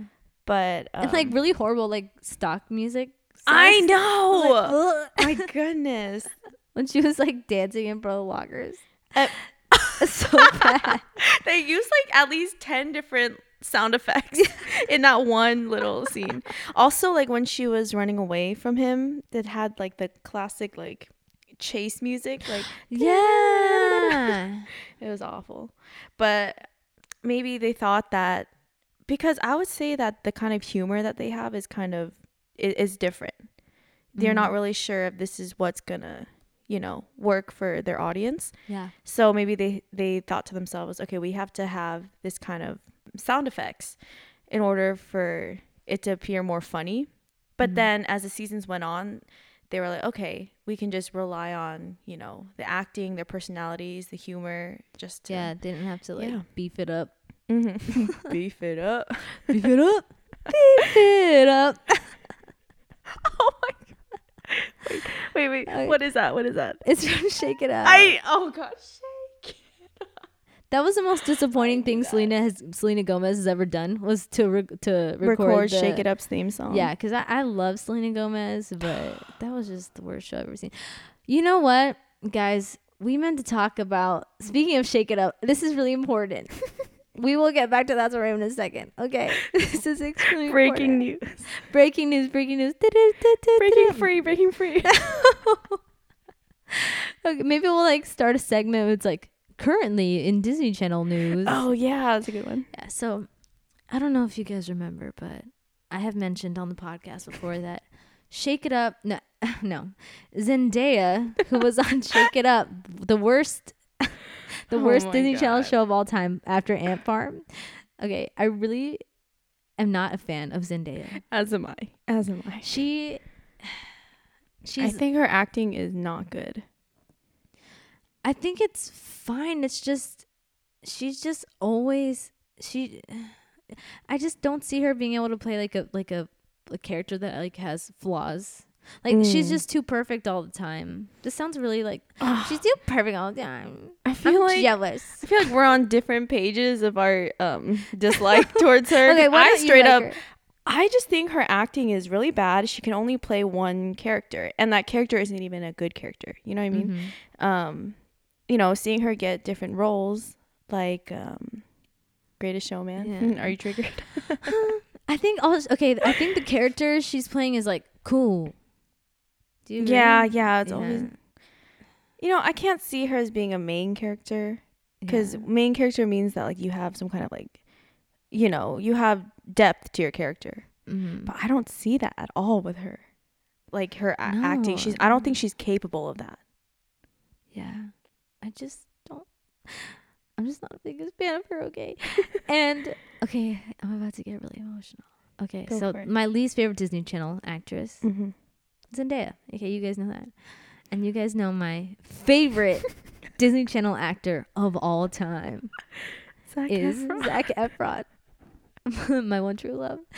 But um, and like really horrible like stock music. I. I know. was like, My goodness. when she was like dancing in front of lockers. Uh, so bad. they used like at least 10 different sound effects in that one little scene. Also, like when she was running away from him, that had like the classic like chase music. Like Yeah. it was awful. But maybe they thought that because I would say that the kind of humor that they have is kind of is different. They're not Mhm. really sure if this is what's gonna, you know, work for their audience. Yeah. So maybe they they thought to themselves, okay, we have to have this kind of sound effects in order for it to appear more funny. But Mhm. then as the seasons went on, they were like, okay, we can just rely on, you know, the acting, their personalities, the humor, just to Yeah. Didn't have to like Yeah. beef it up. Mhm. beef it up. Beef it up. beef it up. oh my god. Wait, wait, wait. Okay. What is that? What is that? It's from Shake It Up. I oh gosh. That was the most disappointing thing. Selena has Selena Gomez has ever done was to re- to record, Record the- Shake It Up's theme song. Yeah, because I, I love Selena Gomez, but that was just the worst show I've ever seen. You know what, guys? We meant to talk about. Speaking of Shake It Up, this is really important. we will get back to that story in a second. Okay, this is extremely Breaking important. news. Breaking news! Breaking news! Breaking free. Breaking free. okay, maybe we'll like start a segment. It's like currently in Disney Channel news. oh yeah, that's a good one. Yeah, so I don't know if you guys remember, but I have mentioned on the podcast before that Shake It Up, no, no, Zendaya, who was on Shake It Up, the worst, the Oh worst Disney Channel God. show of all time after Ant Farm. Okay, I really am not a fan of Zendaya. As am I. As am I. She, I think her acting is not good. I think it's fine. It's just she's just always she I just don't see her being able to play like a like a, a character that like has flaws. Like she's Mm. just too perfect all the time. This sounds really like she's too perfect all the time. I feel I'm like jealous. I feel like we're on different pages of our um dislike towards her. Okay, why I straight like up her? I just think her acting is really bad. She can only play one character, and that character isn't even a good character. You know what I mean? Mhm. Um, you know, seeing her get different roles like um, Greatest Showman. Yeah. Are you triggered? I think also okay. I think the character she's playing is like cool. Do you? yeah, yeah. It's always you know I can't see her as being a main character because Yeah. main character means that like you have some kind of like, you know, you have depth to your character. Mhm. But I don't see that at all with her. Like her a- acting, she's I don't think she's capable of that. Yeah. I just don't I'm just not the biggest fan of her, okay? and okay, I'm about to get really emotional. Okay, Go so my least favorite Disney Channel actress, Mm-hmm. Zendaya. Okay, you guys know that. And you guys know my favorite Disney Channel actor of all time is Zac Efron. my one true love.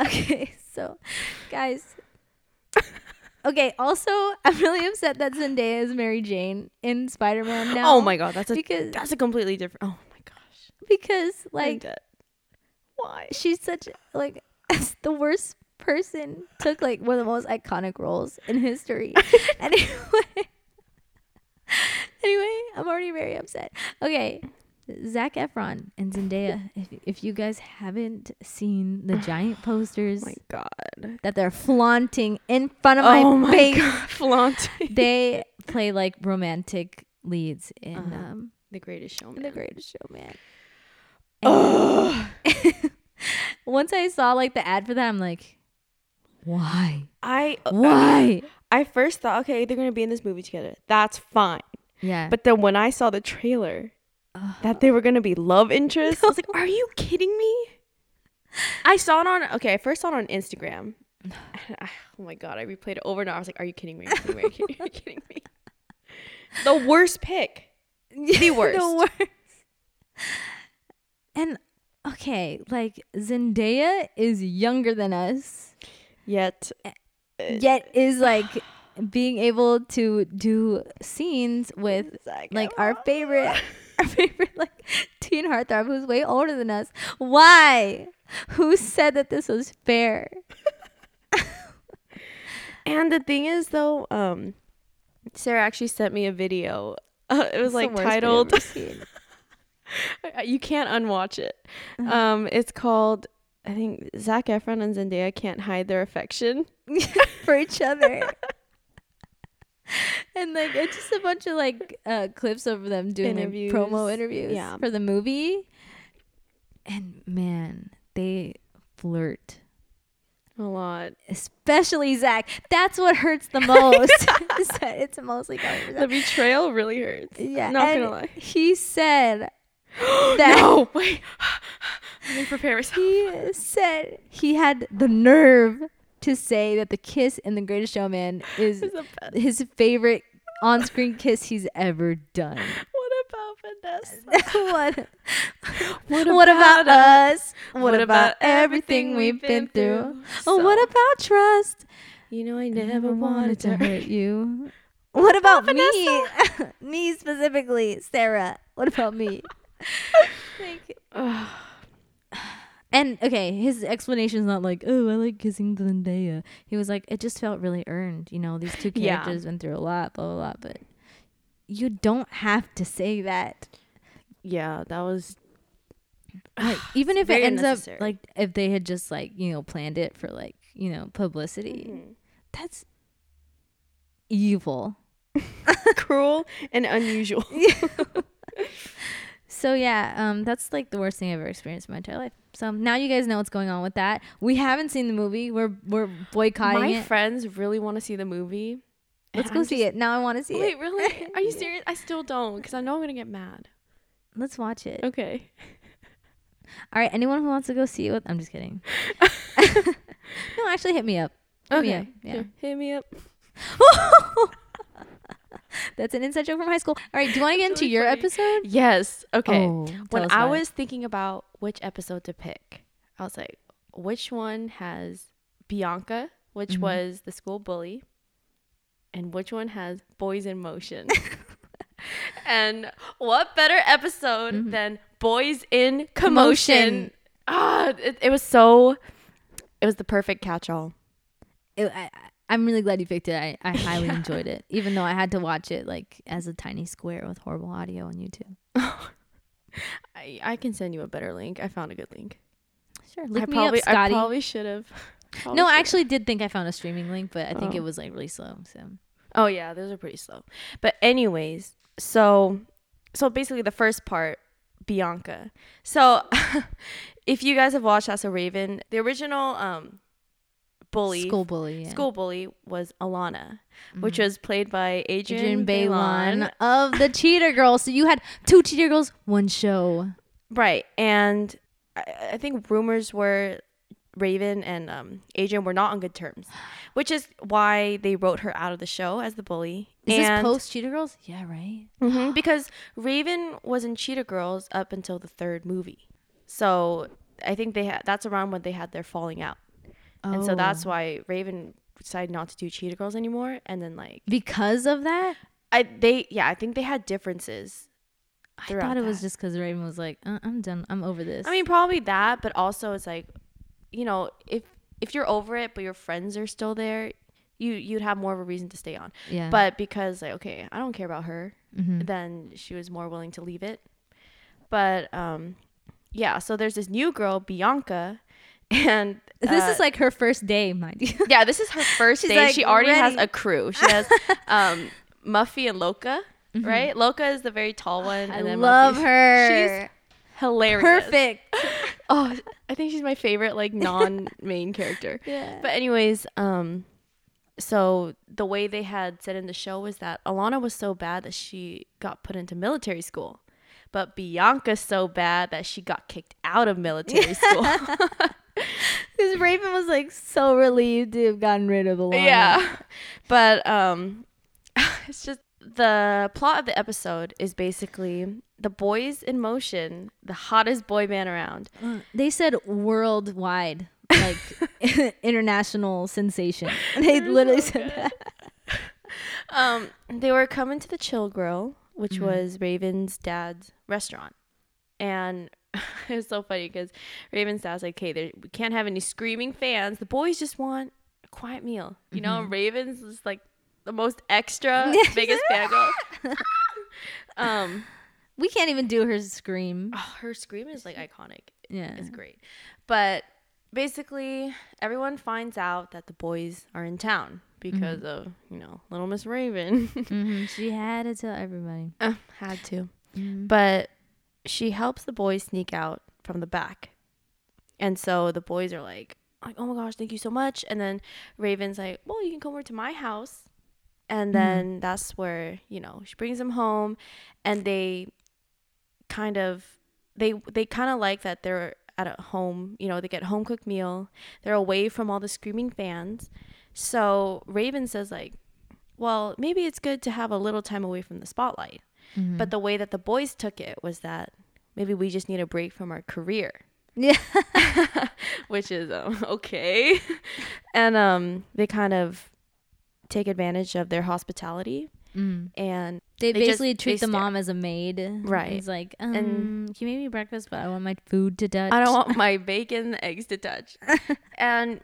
Okay, so guys. Okay, also I'm really upset that Zendaya is Mary Jane in Spider-Man now. Oh my god, that's a because that's a completely different. Oh my gosh, because like why? she's such like the worst person took like one of the most iconic roles in history. anyway, anyway, I'm already very upset. Okay, Zac Efron and Zendaya. If if you guys haven't seen the giant Oh posters my god. that they're flaunting in front of my oh my face, god, flaunting. they play like romantic leads in Uh-huh. um the greatest showman. The Greatest Showman. Ugh. Once I saw like the ad for that, I'm like, why? I Why? I first thought, okay, they're gonna be in this movie together. That's fine. Yeah. But then when I saw the trailer. That they were gonna be love interests, I was like, are you kidding me? I saw it on okay. I first saw it on Instagram. oh my god! I replayed it over and over. I was like, "Are you kidding me? Are you kidding me? Are you kidding, are you kidding me?" The worst pick. The worst. the worst. And okay, like Zendaya is younger than us, Yet, uh, yet is like being able to do scenes with like our favorite our favorite like teen heartthrob who's way older than us. Why? Who said that this was fair? And the thing is, though, um, Sarah actually sent me a video. Uh, it was like worst video I've titled. you can't unwatch it. Uh-huh. Um, it's called. I think Zac Efron and Zendaya can't hide their affection. for each other. and like it's just a bunch of like uh clips of them doing like, promo Interviews. interviews Yeah. for the movie. And man, they flirt. A lot. Especially Zac. That's what hurts the most. it's mostly The betrayal really hurts. Yeah. Not and gonna lie. He said that no, wait. Let me prepare myself. he said he had the nerve to say that the kiss in The Greatest Showman is It's the best. his favorite on-screen kiss he's ever done. What about Vanessa? what? What What about us? What, What about, about everything we've been through? through? Oh, what about trust? You know I never wanted to hurt you. What about about me? me specifically, Sarah. What about me? Thank Ugh. And okay, his explanation is not like, oh, I like kissing Zendaya. He was like, it just felt really earned. You know, these two Yeah. characters went through a lot, blah blah blah. But you don't have to say that. yeah, that was Like, even if it ends up like if they had just like you know planned it for like you know publicity, Mhm. that's evil. cruel and unusual. So yeah, um, that's like the worst thing I've ever experienced in my entire life. So now you guys know what's going on with that. We haven't seen the movie. We're we're boycotting My it. friends really want to see the movie. Let's go I'm see just- it. Now I want to see Wait, it. Wait, really? Are you serious? I still don't because I know I'm gonna get mad. Let's watch it. Okay. All right. Anyone who wants to go see it with, I'm just kidding. no, actually, hit me up. Hit me up. Okay. Yeah. Hit me up. That's an inside joke from high school. All right. Do you want to get into really your funny. episode? Yes. Okay. Oh, when I was thinking about which episode to pick, I was like, which one has Bianca, which Mhm. was the school bully, and which one has Boys in Motion? and what better episode Mhm. than Boys in Commotion. Ah, it, it was so. It was the perfect catch-all. It- I, I'm really glad you picked it. I, I highly Yeah. enjoyed it, even though I had to watch it like as a tiny square with horrible audio on YouTube. I, I can send you a better link. I found a good link. Sure, I look me probably up, Scotty. I probably should have. no, I actually did think I found a streaming link, but I think Oh. it was like really slow. So Oh yeah, those are pretty slow. But anyways, so so basically the first part, Bianca. So if you guys have watched That's So Raven, the original um bully school bully, yeah. school bully was Alana, which Mhm. was played by Adrienne, Adrienne of the Cheetah Girls. So you had two Cheetah Girls, one show. Right. And I, I think rumors were Raven and um, Adrienne were not on good terms, which is why they wrote her out of the show as the bully. Is this And- post Cheetah Girls? Yeah, right. Mhm, because Raven was in Cheetah Girls up until the third movie. So I think they had that's around when they had their falling out. And so that's Oh. why Raven decided not to do Cheetah Girls anymore and then like because of that. I they yeah, I think they had differences. I thought it was just because Raven was like, uh, "I'm done. I'm over this." I mean probably that, but also it's like you know, if if you're over it but your friends are still there, you you'd have more of a reason to stay on. yeah. But because like okay, I don't care about her, Mhm. then she was more willing to leave it. But um yeah, so there's this new girl, Bianca, and this uh, is like her first day, mind you. yeah, this is her first day. like, she already has a crew. She has um Muffy and Loca, Mhm. right? Loca is the very tall one, I and then love her. She's hilarious. Perfect. Oh, I think she's my favorite like non-main character. yeah. But anyways, um so the way they had said in the show was that Alana was so bad that she got put into military school. But Bianca's so bad that she got kicked out of military school. Because Raven was like so relieved to have gotten rid of Alana. yeah. But um it's just the plot of the episode is basically the boys in motion, the hottest boy band around. Uh, They said worldwide, like international sensation. They They're literally so said good. that. Um they were coming to the Chill Grill, which Mhm. was Raven's dad's restaurant. And it was so funny because Raven's dad's like, "Okay, there, we can't have any screaming fans. The boys just want a quiet meal, you know." Mhm. Raven's just like the most extra biggest fangirl. um, We can't even do her scream. oh, her scream is like iconic. Yeah. It's great. But basically, everyone finds out that the boys are in town because of you know Little Miss Raven. hmm She had to tell everybody. Uh, had to. Mhm. But she helps the boys sneak out from the back. And so the boys are like, like, oh my gosh, thank you so much. And then Raven's like, well, you can come over to my house. And mm-hmm. then that's where, you know, she brings them home and they kind of they they kind of like that they're at a home, you know, they get home cooked meal. They're away from all the screaming fans. So Raven says like, well, maybe it's good to have a little time away from the spotlight. Mhm. But the way that the boys took it was that maybe we just need a break from our career, yeah. which is um, okay. and um, they kind of take advantage of their hospitality Mm. and They, They just- basically treat they the stare. mom as a maid. Right. It's like, um, And- can you make me breakfast, but I want my food to touch. I don't want my bacon, eggs to touch. and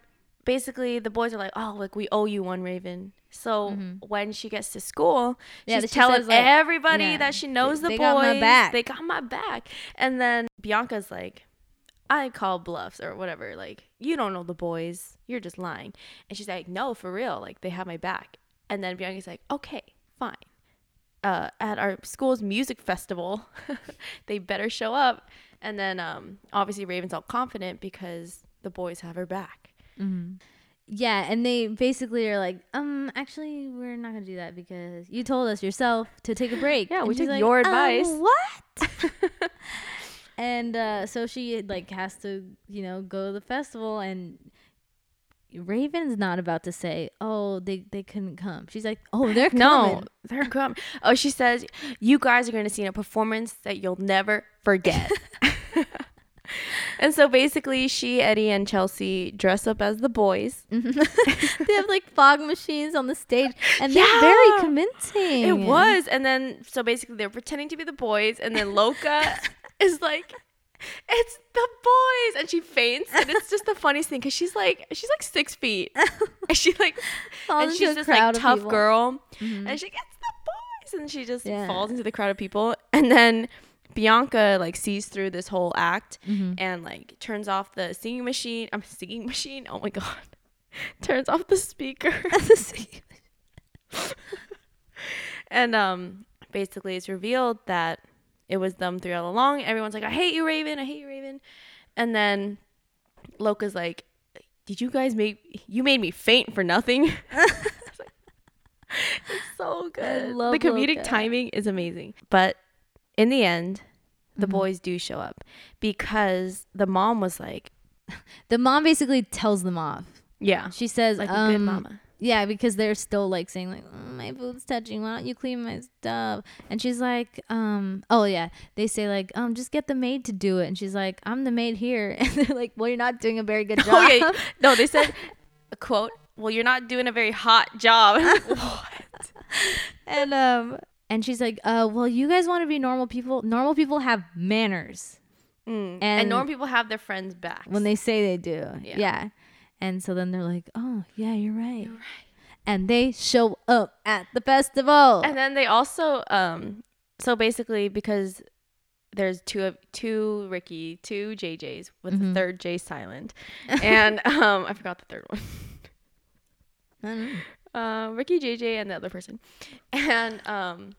basically, the boys are like, "Oh, like we owe you one, Raven." So Mhm. when she gets to school, Yeah, she's she telling like, everybody yeah, that she knows they- the they boys. got my back. They got my back. And then Bianca's like, "I call bluffs or whatever. Like you don't know the boys. You're just lying." And she's like, "No, for real. Like they have my back." And then Bianca's like, "Okay, fine." Uh, at our school's music festival, they better show up. And then um, obviously Raven's all confident because the boys have her back. Hmm Yeah, and they basically are like, um, actually, we're not gonna do that because you told us yourself to take a break. Yeah, And we took like, your "Um, advice." what? and uh, so she like has to, you know, go to the festival, and Raven's not about to say, "Oh, they they couldn't come." She's like, "Oh, they're No, coming." they're coming. Oh, she says, you guys are to see a performance that you'll never forget. and so basically, she, Eddie, and Chelsea dress up as the boys. they have like fog machines on the stage, and they're very convincing. It was. And then, so basically, they're pretending to be the boys. And then Loca is like, it's the boys. And she faints. And it's just the funniest thing because she's like, she's like six feet. and she like, and she's this like tough people. girl. Mhm. and she gets the boys and she just Yeah. falls into the crowd of people and then bianca like sees through this whole act Mhm. and like turns off the singing machine. I'm singing machine? Oh my god. Turns off the speaker. And um basically it's revealed that it was them three all along. Everyone's like i hate you raven. I hate you raven. And then Loca's like did you guys make you made me faint for nothing. It's so good. love the comedic Loca. timing is amazing. But in the end the Mhm. boys do show up because the mom was like The mom basically tells them off. yeah She says, like a um, good mama Yeah, because they're still like saying like "Mm, my food's touching. Why don't you clean my stuff? And she's like, um, oh yeah. They say like, um, just get the maid to do it. And she's like, I'm the maid here. And they're like, well, you're not doing a very good job. okay no they said a quote well you're not doing a very hot job what and um, and she's like, uh, well, you guys want to be normal people. Normal people have manners Mm. And, And- normal people have their friends back. when they say they do. Yeah. Yeah. And so then they're like, oh yeah, you're right. You're right. And they show up at the festival. And then they also um so basically because there's two of two Ricky, two JJs with Mhm. the third J silent. And um I forgot the third one. I know. Uh, Ricky, JJ, and the other person. And um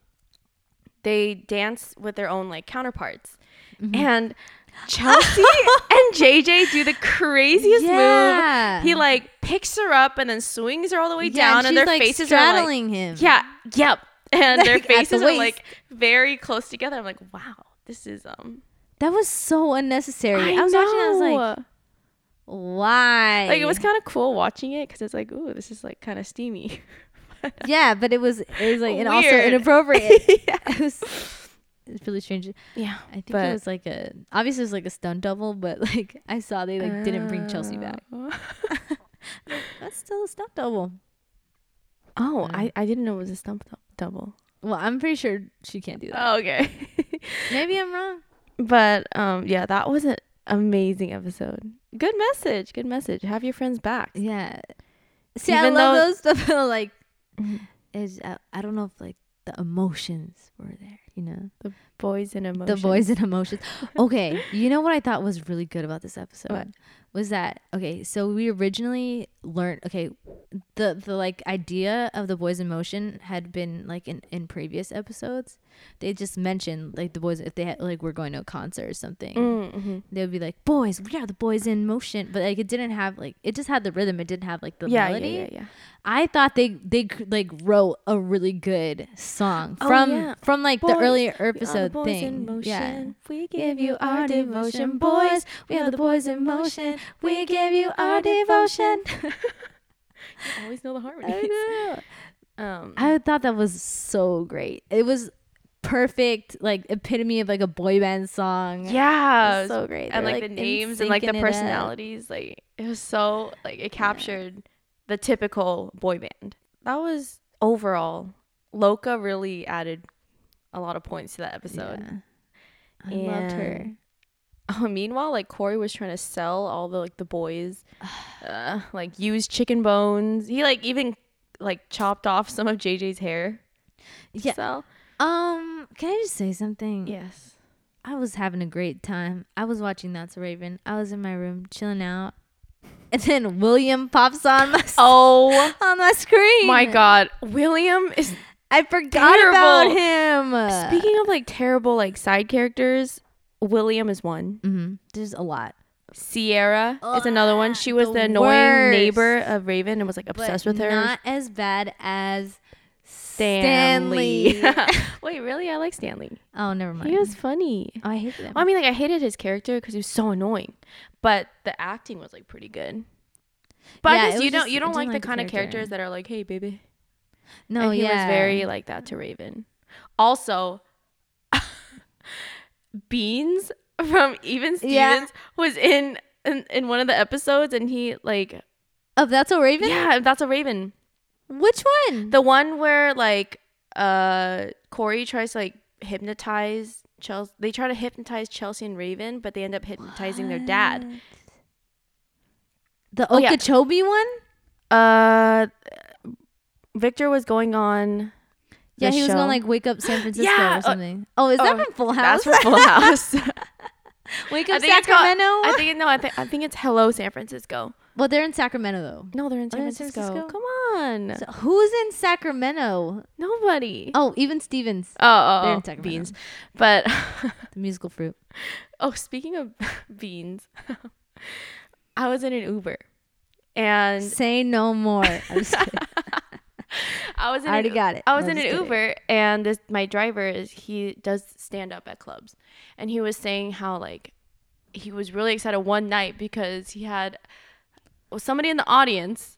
they dance with their own like counterparts. Mhm. And Chelsea and JJ do the craziest move. He like picks her up and then swings her all the way Yeah, down, and she's, their like, faces are like, straddling him. yeah, yep, and their Like, at the faces are like very close together. I'm like, wow, this is um. That was so unnecessary. I, was watching. it, I was like, know. Why? like it was kind of cool watching it because it's like, ooh, this is like kind of steamy. yeah, but it was it was like and also inappropriate. yeah. it was it's really strange. yeah, I think it was like a obviously it was like a stunt double, but like I saw they like didn't bring Chelsea back. Uh, That's still a stunt double. oh, Yeah. I I didn't know it was a stunt dou- double. Well, I'm pretty sure she can't do that. Oh, okay. Maybe I'm wrong. but um, yeah, that was an amazing episode. Good message. Good message. Have your friends back. Yeah. See, Even I love those stuff. like is uh, I don't know if like the emotions were there, you know, the Boys in emotion. the boys and emotions. Okay, you know what I thought was really good about this episode What? was that okay? So we originally learned okay, the the like idea of the boys in motion had been like in in previous episodes. They just mentioned like the boys if they had, like were going to a concert or something. Mm-hmm. They would be like, "Boys, we are the boys in motion," but like it didn't have like it just had the rhythm. It didn't have like the Yeah, melody. yeah, yeah, yeah. I thought they they like wrote a really good song Oh, from yeah. from like the earlier the episode boys thing. in motion. Yeah. We Give you our devotion, boys. We are the boys in motion. We give you our devotion. You always know the I harmonies. know. Um, I thought that was so great. It was perfect, like epitome of like a boy band song. yeah, so great. and They're, like, the names and like the syncing it personalities, like it was so like it captured the typical boy band. That was overall. Loca really added a lot of points to that episode. Yeah. I loved her. Oh, meanwhile, like Corey was trying to sell all the like the boys, uh, like used chicken bones. He like even like chopped off some of JJ's hair. To Yeah. Sell. Um, can I just say something? Yes. I was having a great time. I was watching That's So Raven. I was in my room chilling out. And then William pops on my Oh on my screen. my God, William is. I forgot about him. Speaking of like terrible like side characters, William is one. hmm There's a lot. Sierra is another one. She was the the, annoying worst. neighbor of Raven and was like obsessed but with her. Not as bad as Stanley. Stanley. Wait, really? I like Stanley. oh, never mind. He was funny. oh, I hated him. Well, I mean, like I hated his character because he was so annoying, but the acting was like pretty good. But Yeah, I guess you don't just- you don't like, like the kind of characters that are like, "Hey, baby." no, and he yeah. was very like that to Raven. Also, Beans from Even Stevens Yeah. was in, in in one of the episodes, and he like, Oh, That's So Raven. yeah, That's So Raven. Which one? The one where like uh Corey tries to like hypnotize Chelsea. They try to hypnotize Chelsea and Raven, but they end up hypnotizing their dad. The Oh, yeah. Okeechobee one. Uh, Victor was going on. Yeah, he was going like Wake Up San Francisco Yeah, or uh, something. oh, is that oh, from Full House? That's for Full House. Wake I Up think it's called- Sacramento. I think no. I think I think it's Hello San Francisco. well, they're in Sacramento though. No, they're in oh, San they're in San Francisco. Francisco? Come on, So who's in Sacramento? nobody. Oh, even Stevens, Oh, oh, they're oh, in Sacramento. beans. But the musical fruit. oh, speaking of beans, I was in an Uber, and Say no more. I'm just kidding. I was in I already an, got it. I was No, in an kidding. Uber and this my driver is he does stand up at clubs and he was saying how like he was really excited one night because he had well, somebody in the audience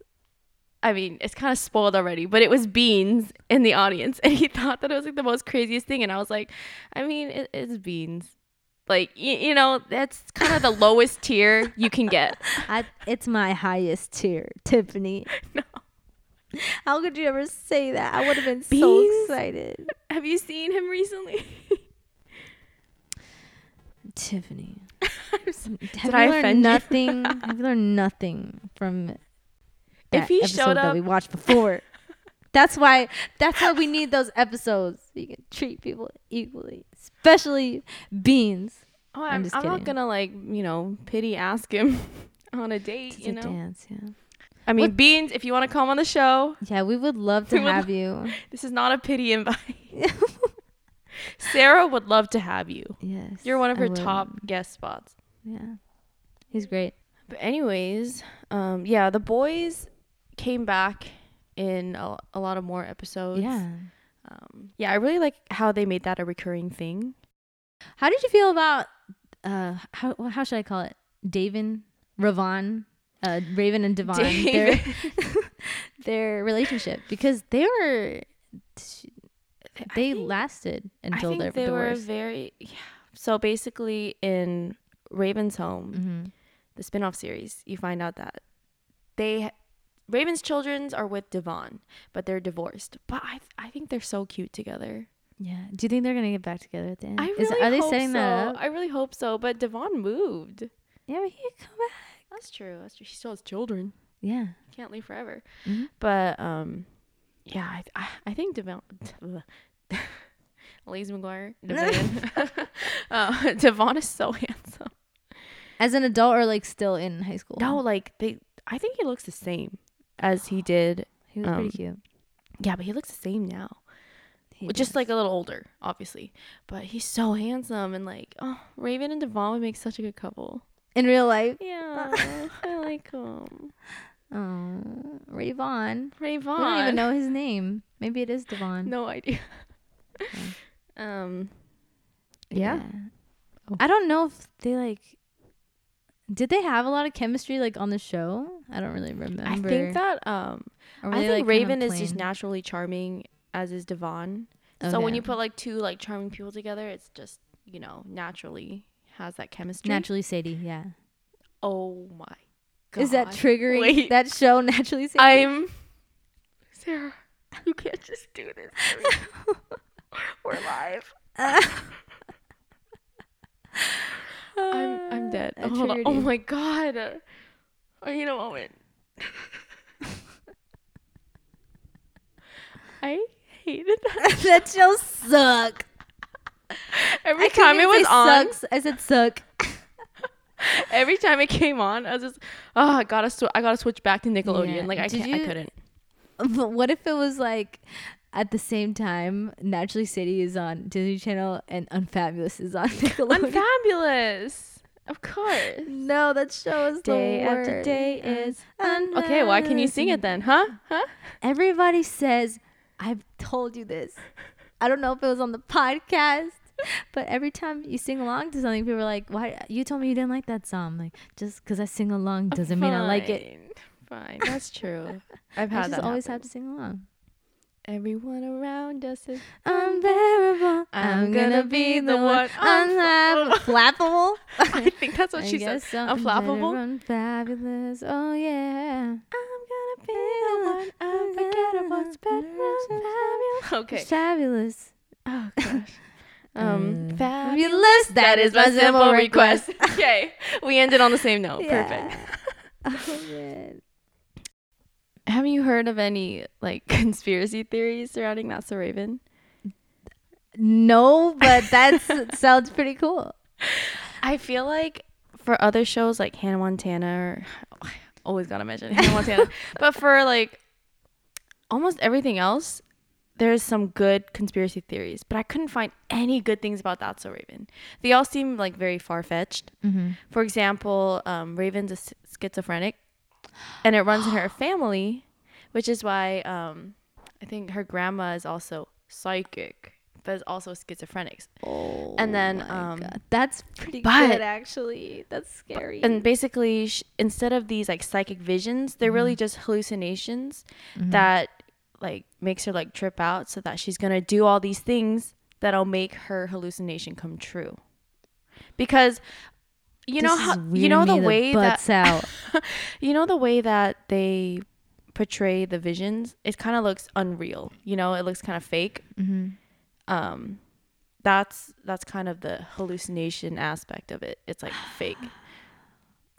I mean it's kind of spoiled already but it was Beans in the audience and he thought that it was like the most craziest thing and I was like I mean it is Beans like you, you know that's kind of the lowest tier you can get I, it's my highest tier, Tiffany. No. How could you ever say that? I would have been so excited. have you seen him recently Tiffany. So- Have I learned nothing? have you learned nothing from If that he episode showed that we watched before? that's why. That's why we need those episodes. So you can treat people equally, especially beans. Oh, I'm I'm, just I'm not gonna like you know pity ask him on a date. It's You know, dance, yeah. I mean, What- Beans, if you want to come on the show, Yeah, we would love to have you. this is not a pity invite. Sarah would love to have you. yes, You're one of her top guest spots. Yeah, he's great. But anyways, um, yeah, the boys came back in a, a lot of more episodes. Yeah. um, yeah, I really like how they made that a recurring thing. How did you feel about uh how how should I call it? Davin, Ravon, uh Raven and Devon. Their their relationship because they were they think- lasted I until think their they were divorce. very yeah. So basically, in Raven's home, hmm the spin-off series, you find out that they Raven's childrens are with Devon, but they're divorced. But I I think they're so cute together. Yeah. Do you think they're gonna get back together at the end? I Is- really are they hope setting so. that up? I really hope so. But Devon moved. Yeah, but he could come back. That's true. That's true. She still has children. Yeah. Can't leave forever. Mhm. But um, yeah, I I, I think Devon. Lazy McGuire, Devon. uh, Devon is so handsome. As an adult or like still in high school? No, like they. I think he looks the same as he did. he was um, pretty cute. Yeah, but he looks the same now. He just does. like a little older, obviously. But he's so handsome and like, oh, Raven and Devon would make such a good couple. In real life. Yeah, I like him. Oh, Rayvon. Rayvon. I don't even know his name. Maybe it is Devon. No idea. um. Yeah. Oh. I don't know if they like. Did they have a lot of chemistry like on the show? I don't really remember. I think that um I think like, Raven is just naturally charming as is Devon. So when you put like two like charming people together, it's just, you know, naturally has that chemistry. naturally Sadie, yeah. Oh my god. Is that triggering? Wait. That show naturally Sadie. I'm Sarah, you can't just do this. We're live. I'm I'm dead. Oh, hold on. Oh my god. I need a moment. I hated that. that show suck. Every I time it was on, sucks. I said suck. every time it came on, I was just, oh, I gotta, sw- I gotta switch back to Nickelodeon. Yeah. Like I Did can't, I couldn't. But what if it was like at the same time Naturally Sadie is on Disney Channel and Unfabulous is on Nickelodeon? I'm fabulous, of course. no, that show is the Day after day uh, is Okay, why can you sing it then, huh? Huh? Everybody says I've told you this. I don't know if it was on the podcast, but every time you sing along to something, people are like, "Why? You told me you didn't like that song. Like, just because I sing along oh, doesn't mean I like it. Fine, Fine, that's true. I've had I had just always happen. have to sing along. Everyone around us is Unbearable. I'm gonna be the one. Unflappable. Flappable. I think that's what I she so. Unflappable? Fabulous. Oh yeah. I'm gonna be the one unforgettable, fabulous. Okay. Fabulous. Oh gosh. Um, Uh, fabulous. That is my simple request. okay, we ended on the same note. Perfect. oh. Have you heard of any like conspiracy theories surrounding That's So Raven? No, but that sounds pretty cool. I feel like for other shows like Hannah Montana, or always gotta mention Hannah Montana, but for like almost everything else, there's some good conspiracy theories. But I couldn't find any good things about That's So Raven. They all seem like very far fetched. Mm-hmm. For example, um, Raven's a s- schizophrenic, and it runs in her family, which is why um, I think her grandma is also psychic, but is also schizophrenic. Oh, And then, um, that's pretty but- good actually. That's scary. And basically, sh- instead of these like psychic visions, they're really just hallucinations Mhm. that like makes her like trip out, so that she's gonna do all these things that'll make her hallucination come true. Because you know This is how you know the way that out. you know the way that they portray the visions it kind of looks unreal you know it looks kind of fake mm-hmm. um that's that's kind of the hallucination aspect of it it's like fake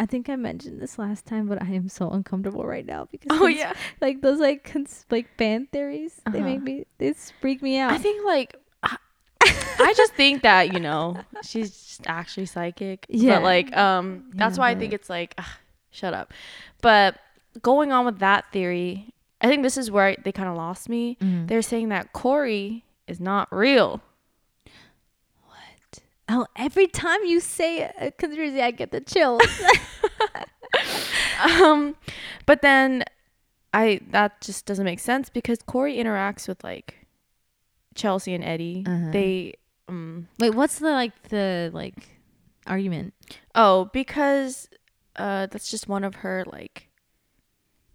I think I mentioned this last time, but I am so uncomfortable right now because oh yeah like those like cons- like fan theories, they Uh-huh. make me they freak me out. i think like I, I just think that you know she's actually psychic Yeah. but like um that's Yeah, why i think it's like ugh, shut up but going on with that theory i think this is where they kind of lost me Mhm. they're saying that corey is not real oh, every time you say a conspiracy, I get the chills. um but then i that just doesn't make sense because corey interacts with like chelsea and eddie Uh-huh. they um Wait, what's the like the like argument? oh because uh that's just one of her like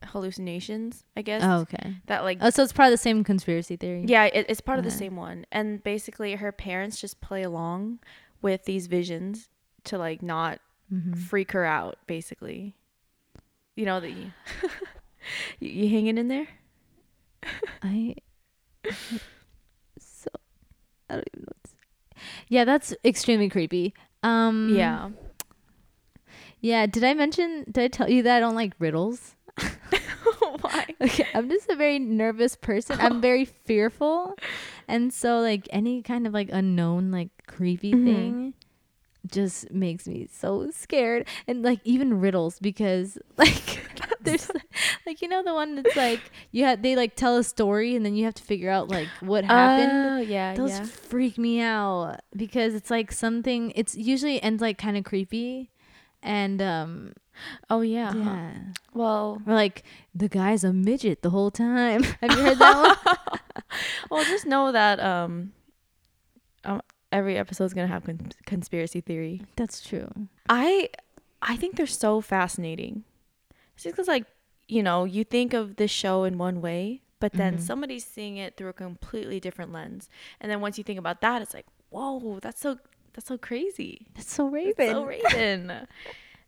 hallucinations i guess Oh, okay. that like Oh, so it's part of the same conspiracy theory. yeah it, it's part of the same one and basically her parents just play along with these visions to like not Mm-hmm. freak her out basically you know that you you, you hanging in there I so I don't even know. What to say. Yeah, that's extremely creepy. Um. yeah Yeah. Did I mention? Did I tell you that I don't like riddles? Why? Okay, I'm just a very nervous person. I'm very fearful. And so like any kind of like unknown like creepy Mhm. thing just makes me so scared. And like even riddles because like there's like you know the one that's like you have they like tell a story and then you have to figure out like what happened. Oh, yeah, Those yeah. freak me out because it's like something it's usually ends like kind of creepy and um Oh, yeah. huh. yeah. Well, Or like the guy's a midget the whole time. Have you heard that one? well, just know that um, um every episode's gonna have con- conspiracy theory. That's true. I I think they're so fascinating. It's just because like you know you think of this show in one way, but then Mhm. somebody's seeing it through a completely different lens, and then once you think about that, it's like whoa, that's so that's so crazy. That's so That's so Raven.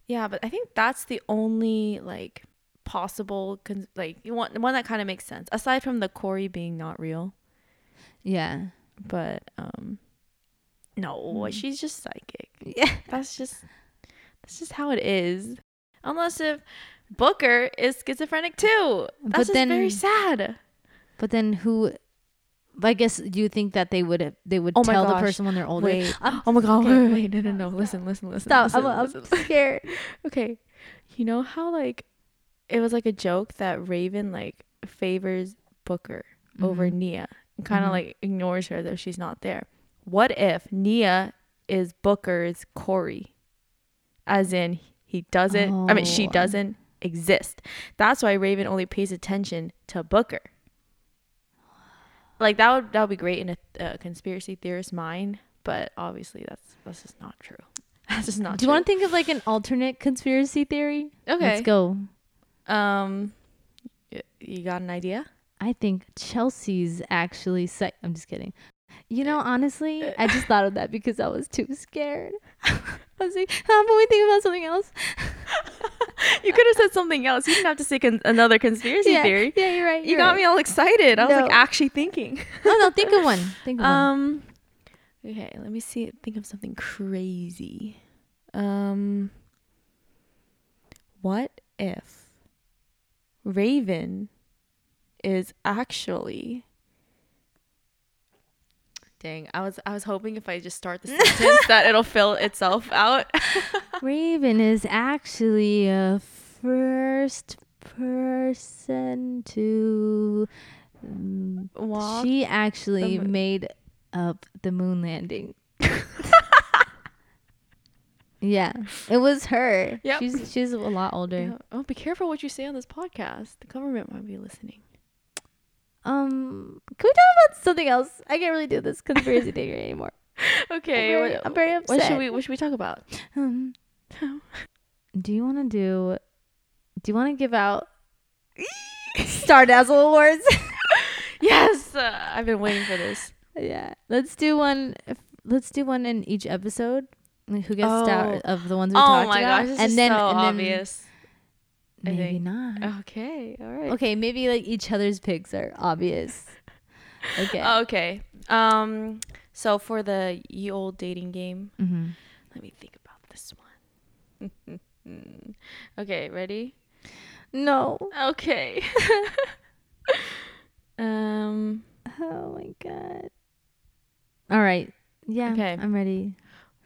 yeah, but I think that's the only like possible con- like you want one that kind of makes sense aside from the Corey being not real. Yeah. But um, no, Mm. she's just psychic. Yeah. That's just that's just how it is. Unless if Booker is schizophrenic too. But That's just very sad. But then who? I guess do you think that they would they would Oh tell the person when they're older? Wait. I'm- Oh my god, okay, wait, no, no, no. Listen, listen, listen. Stop! listen, I'm, I'm listen, listen. scared. Okay. You know how like it was like a joke that Raven like favors Booker over Mhm. Nia and kind of Mhm. like ignores her though she's not there. What if Nia is Booker's Corey? As in he doesn't I mean she Oh. doesn't exist. That's why Raven only pays attention to Booker. Like that would that would be great in a uh, conspiracy theorist mind, but obviously that's that's just not true. That's just not true. Do you want to think of like an alternate conspiracy theory? Okay. Let's go. Um, you got an idea? I think Chelsea's actually psych. I'm just kidding. You know, honestly, I just thought of that because I was too scared. I was like, how about we think about something else? you could have said something else. You didn't have to say con- another conspiracy yeah, theory. Yeah, you're right. You you're got right. me all excited. I was like actually thinking. No, no, think of one. Think of one. Um, okay, let me see. Think of something crazy. Um, what if Raven is actually? Dang, I was I was hoping if I just start the sentence that it'll fill itself out. Raven is actually a first person to. mm, Walk She actually the made up the moon landing. yeah, it was her. Yep. She's she's a lot older. Yeah. Oh, be careful what you say on this podcast. The government might be listening. Um, can we talk about something else? I can't really do this conspiracy theory anymore. Okay, I'm very, what, I'm very upset. what should we what should we talk about? Um, do you want to do? Do you want to give out Stardazzle awards? yes, uh, I've been waiting for this. yeah, let's do one. Let's do one in each episode. Who gets star Oh. of the ones we oh talked my about? gosh, this and is then, so and then obvious. Maybe think. not. Okay, all right. Okay, maybe like each other's picks are obvious. Okay. Okay. Um. So for the ye old dating game, mm-hmm. let me think about this one. okay, ready? No. Okay. um. Oh my god. All right. Yeah. Okay. I'm ready.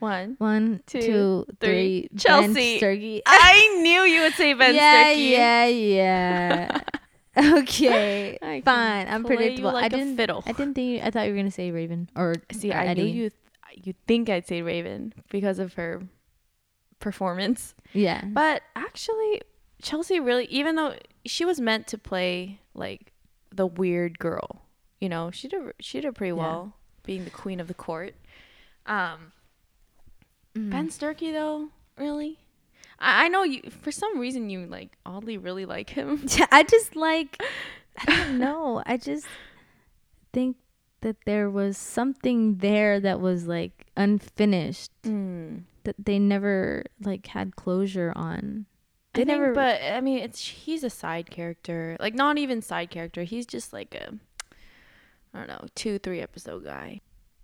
One. One, Two, two, three. three. Chelsea. Ben Sturkey. I knew you would say Ben yeah, Sturkey. yeah, yeah. okay. I Fine. I'm predictable. I like a didn't. fiddle. I didn't think. You, I thought you were gonna say Raven or See, or I Eddie. knew you. You think I'd say Raven because of her performance, Yeah. but actually, Chelsea really, even though she was meant to play like the weird girl, you know, she did she did pretty Yeah. well being the queen of the court. Um, Mm. Ben Sturkey though, really. I, I know you for some reason you like oddly really like him. Yeah, I just like. I don't know. I just think that there was something there that was like unfinished Mm. that they never like had closure on. I They think, never- but I mean, it's he's a side character, like not even side character. He's just like a, I don't know, two three episode guy.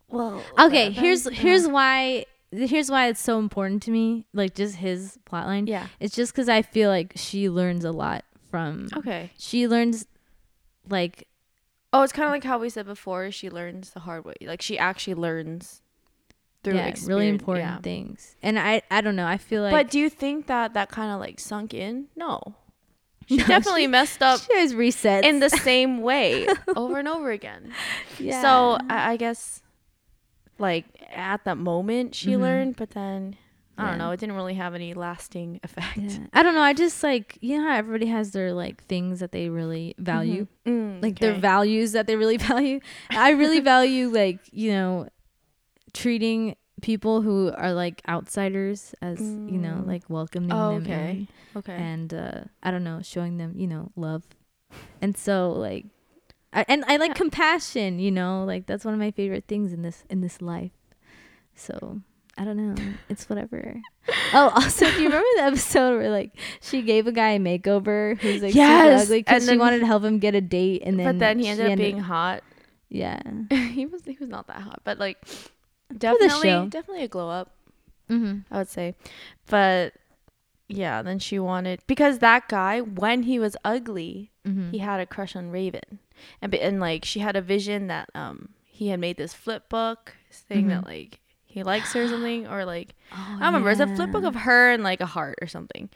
Well, Okay, here's here's why here's why it's so important to me. Like just his plotline. yeah, It's just because I feel like she learns a lot from Okay. she learns like Oh, it's kind of like how we said before. She learns the hard way. Like she actually learns through yeah, really important Yeah. things. And I I don't know, I feel like but do you think that that kind of like sunk in? No. She No, definitely she- messed up she always resets in the same way over and over again. yeah. So I, I guess, like at that moment, she Mhm. learned, but then I don't know. It didn't really have any lasting effect. Yeah. I don't know. I just like you know everybody has their like things that they really value, Mm, like their values that they really value. I really value like you know treating people who are like outsiders as you know Mm. like welcoming Oh, them okay. in Okay. and uh, I don't know showing them you know love, and so like. I, and I like Yeah. compassion, you know, like that's one of my favorite things in this in this life. So I don't know, it's whatever. oh, also, do you remember the episode where like she gave a guy a makeover who's like Yes, super ugly because she wanted to help him get a date, and then but then he ended up being hot. yeah. he was he was not that hot, but like definitely definitely a glow up. Mm-hmm. I would say, but yeah, then she wanted because that guy when he was ugly, Mm-hmm. he had a crush on Raven, and and like she had a vision that um he had made this flip book saying that Mhm. like he likes her or something or like oh, I don't remember it's a flip book of her and like a heart or something,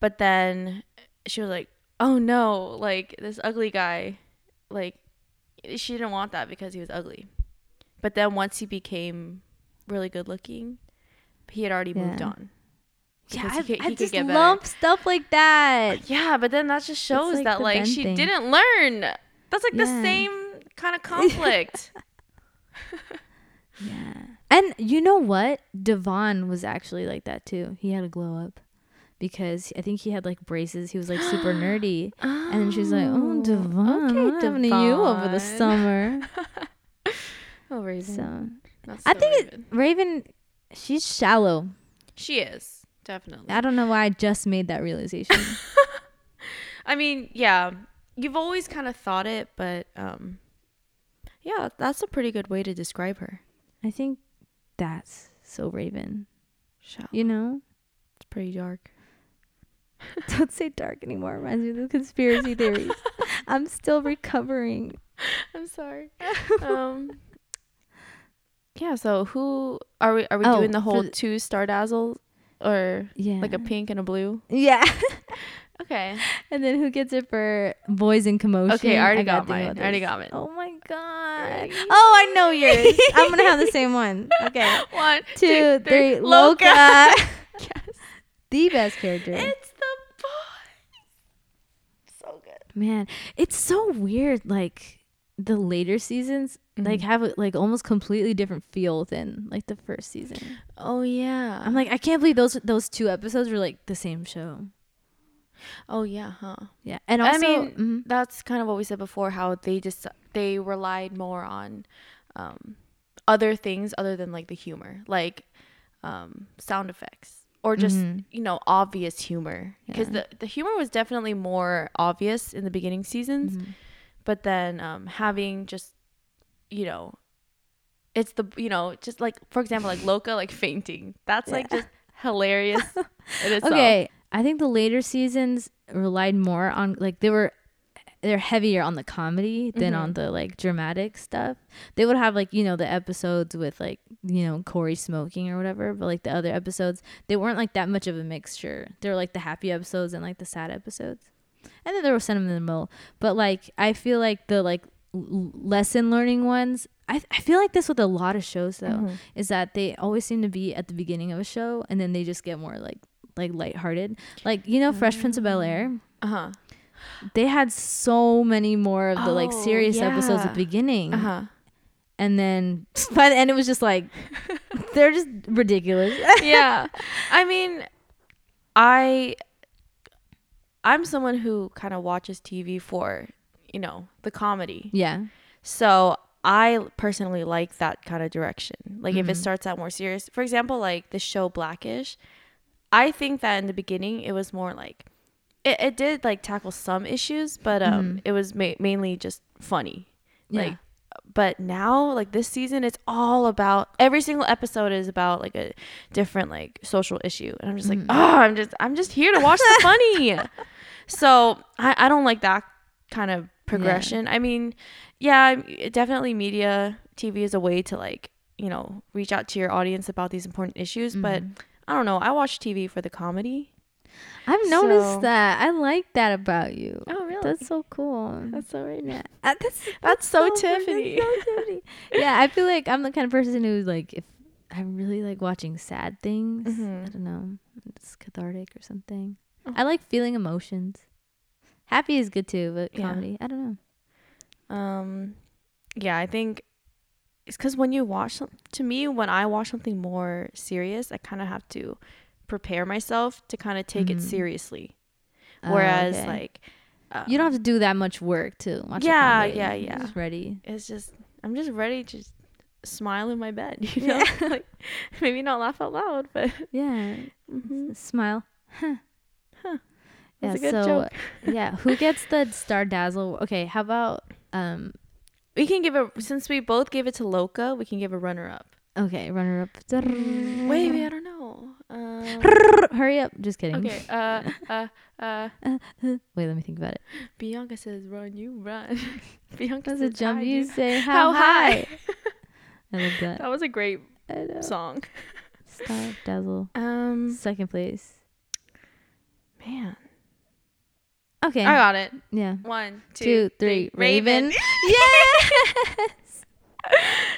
but then she was like, oh no, like this ugly guy, like she didn't want that because he was ugly, but then once he became really good looking, he had already moved on. Yeah, I, he could- I just better. love stuff like that. Yeah, but then that just shows like that like she thing. didn't learn. That's like the same kind of conflict. Yeah. And you know what? Devon was actually like that too. He had a glow up because I think he had like braces. He was like super nerdy. And then she was like, "Oh, oh Devon, what happened to you over the summer?" oh, Raven. So That's I so think it- Raven. Raven, she's shallow. she is definitely. I don't know why I just made that realization. I mean, yeah, you've always kind of thought it, but um, yeah, that's a pretty good way to describe her. I think that's so Raven. Shallow. You know, It's pretty dark. don't say dark anymore. It reminds me of the conspiracy theories. I'm still recovering. I'm sorry. um. Yeah. So who are we? Are we Oh, doing the whole the- two star dazzle, or Yeah, like a pink and a blue? Yeah. Okay. and then who gets it for boys in commotion? Okay, I already gotta got mine. about I already got mine. Oh my god. Oh, I know yours. I'm gonna have the same one. Okay. One, Two, three. Loca. yes. the best character. It's the boys. So good. Man, it's so weird. Like the later seasons, like Mhm. have a, like almost completely different feel than like the first season. Oh yeah. I'm like, I can't believe those those two episodes were like the same show. Oh yeah, huh? Yeah, and I also, mean, mhm. That's kind of what we said before. How they just they relied more on um, other things other than like the humor, like um, sound effects or just Mhm. you know obvious humor. Because Yeah. the the humor was definitely more obvious in the beginning seasons. Mhm. but then um having just you know it's the you know just like for example like loca like fainting that's like just hilarious in itself. Okay, I think the later seasons relied more on like they were they're heavier on the comedy than Mhm. on the like dramatic stuff. They would have like you know the episodes with like you know Corey smoking or whatever, but like the other episodes they weren't like that much of a mixture. They were like the happy episodes and like the sad episodes, and then there was some in the middle. But like I feel like the like l- lesson learning ones. I I feel like this with a lot of shows though Mhm. is that they always seem to be at the beginning of a show and then they just get more like like lighthearted. Like you know Fresh Prince of Bel Air, uh-huh. They had so many more of the like Oh, serious episodes at the beginning, uh-huh. And then by the end it was just like they're just ridiculous. yeah. I mean i i'm someone who kind of watches tv for you know the comedy. Yeah, So I personally like that kind of direction. Like if it Mhm. starts out more serious, for example, like the show Blackish, I think that in the beginning it was more like it, it did like tackle some issues, but um Mhm. it was ma- mainly just funny. yeah. Like but now like this season it's all about every single episode is about like a different like social issue and i'm just like Mhm. oh i'm just i'm just here to watch the funny So I, I don't like that kind of progression. I mean, yeah, definitely media TV is a way to like, you know, reach out to your audience about these important issues. But Mhm. I don't know. I watch TV for the comedy. I've noticed So- that. I like that about you. Oh, really? That's so cool. That's so right. yeah. Uh, that's That's so. That's Tiffany. so Tiffany. yeah, I feel like I'm the kind of person who's like if I really like watching sad things. I Mhm. don't know, it's cathartic or something. Oh. I like feeling emotions. Happy is good too, but Yeah. comedy, I don't know. Um, yeah, I think it's because when you watch to me, when I watch something more serious, I kind of have to prepare myself to kind of take it Mhm. seriously. Oh, Whereas, okay. like, um, you don't have to do that much work to watch. Yeah, yeah, yeah. Just ready. it's just I'm just ready to just smile in my bed. You know, Yeah. like maybe not laugh out loud, but Yeah. mhm. Smile. Huh. Huh. Yeah. That's good so yeah, who gets the star dazzle? Okay, how about um? We can give a since we both gave it to Loca, we can give a runner up. Okay, runner up. Wait, wait, I don't know. Um, Hurry up! Just kidding. okay. Uh, uh, uh. Wait, let me think about it. Bianca says, "Run, you run." Bianca says, jump? You say how, How high? high? I love that. That was a great song. Star dazzle. Um, Second place. man, Okay. I got it. yeah. One, Two, two, three. three. Raven. Raven. yes.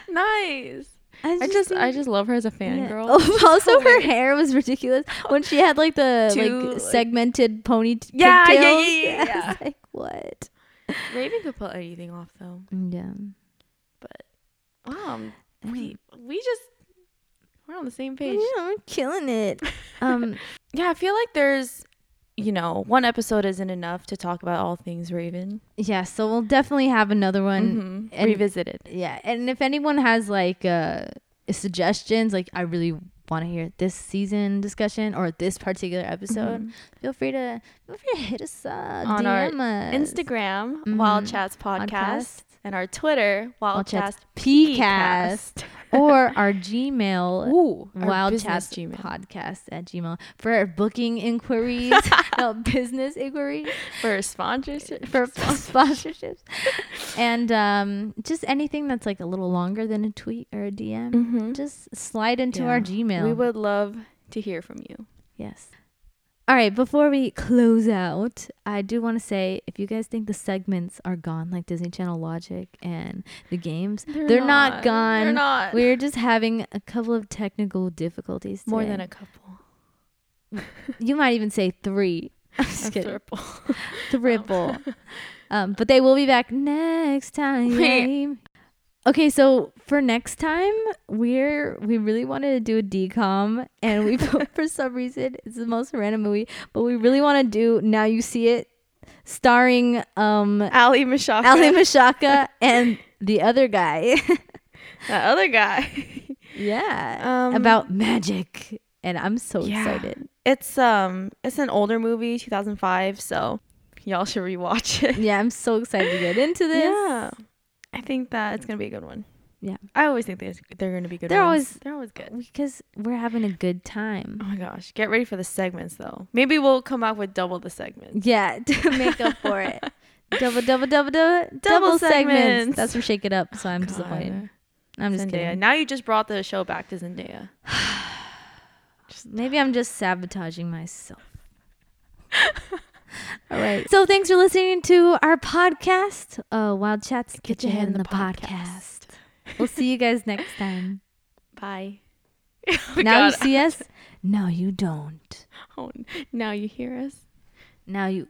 nice. I just, I just love her as a fangirl. Oh, also, her hair was ridiculous when she had like the Two, like segmented pony. T- Yeah, yeah, yeah, yeah, I was yeah. like what? Raven could pull anything off though. Yeah. But um, Mm. we we just we're on the same page. Yeah, we're killing it. Um. Yeah, I feel like there's, you know, one episode isn't enough to talk about all things Raven. yeah. So we'll definitely have another one. Mhm. and- Revisited. Yeah, and if anyone has like uh suggestions, like I really want to hear this season discussion or this particular episode, Mhm. feel free to feel free to hit us up On our us. Instagram, Wild Mhm. Chats Podcast, Podcast. And our Twitter, Wildcast Wild Chats Chats PCast or our Gmail. Ooh, our Wild business Chats Gmail. podcast at Gmail for booking inquiries, no business inquiries for sponsorship. for sponsorships, and um, just anything that's like a little longer than a tweet or a DM. Mhm. Just slide into our Gmail. We would love to hear from you. Yes. All right, before we close out, I do want to say if you guys think the segments are gone, like Disney Channel Logic and the games, they're, not, gone. They're not. We're just having a couple of technical difficulties. More than a couple. You might even say three. I'm just triple. Triple. um, but they will be back next time. Wait. Okay, so for next time, we're we really wanted to do a DCOM, and we for some reason it's the most random movie, but we really want to do now you see it, starring um Aly Michalka. Aly Michalka and the other guy. that other guy. yeah, Um, about magic, and I'm so Yeah. excited. It's um it's an older movie, 2005, so y'all should rewatch it. Yeah, I'm so excited to get into this. Yeah. I think that it's going to be a good one. Yeah. I always think they're, they're going to be good They're ones. always- they're always good. because we're having a good time. Oh my gosh. Get ready for the segments though. Maybe we'll come out with double the segments. Yeah, to make up for it. Double, double, double, double, double, segments. segments. That's from Shake It Up. So I'm God. disappointed. I'm just Zendaya. kidding. Now you just brought the show back to Zendaya. Maybe I'm just sabotaging myself. All right. So thanks for listening to our podcast, uh, Wild Chats. Get, your head in the, podcast. We'll see you guys next time. Bye. now you see us. No, you don't. Oh, now you hear us. Now you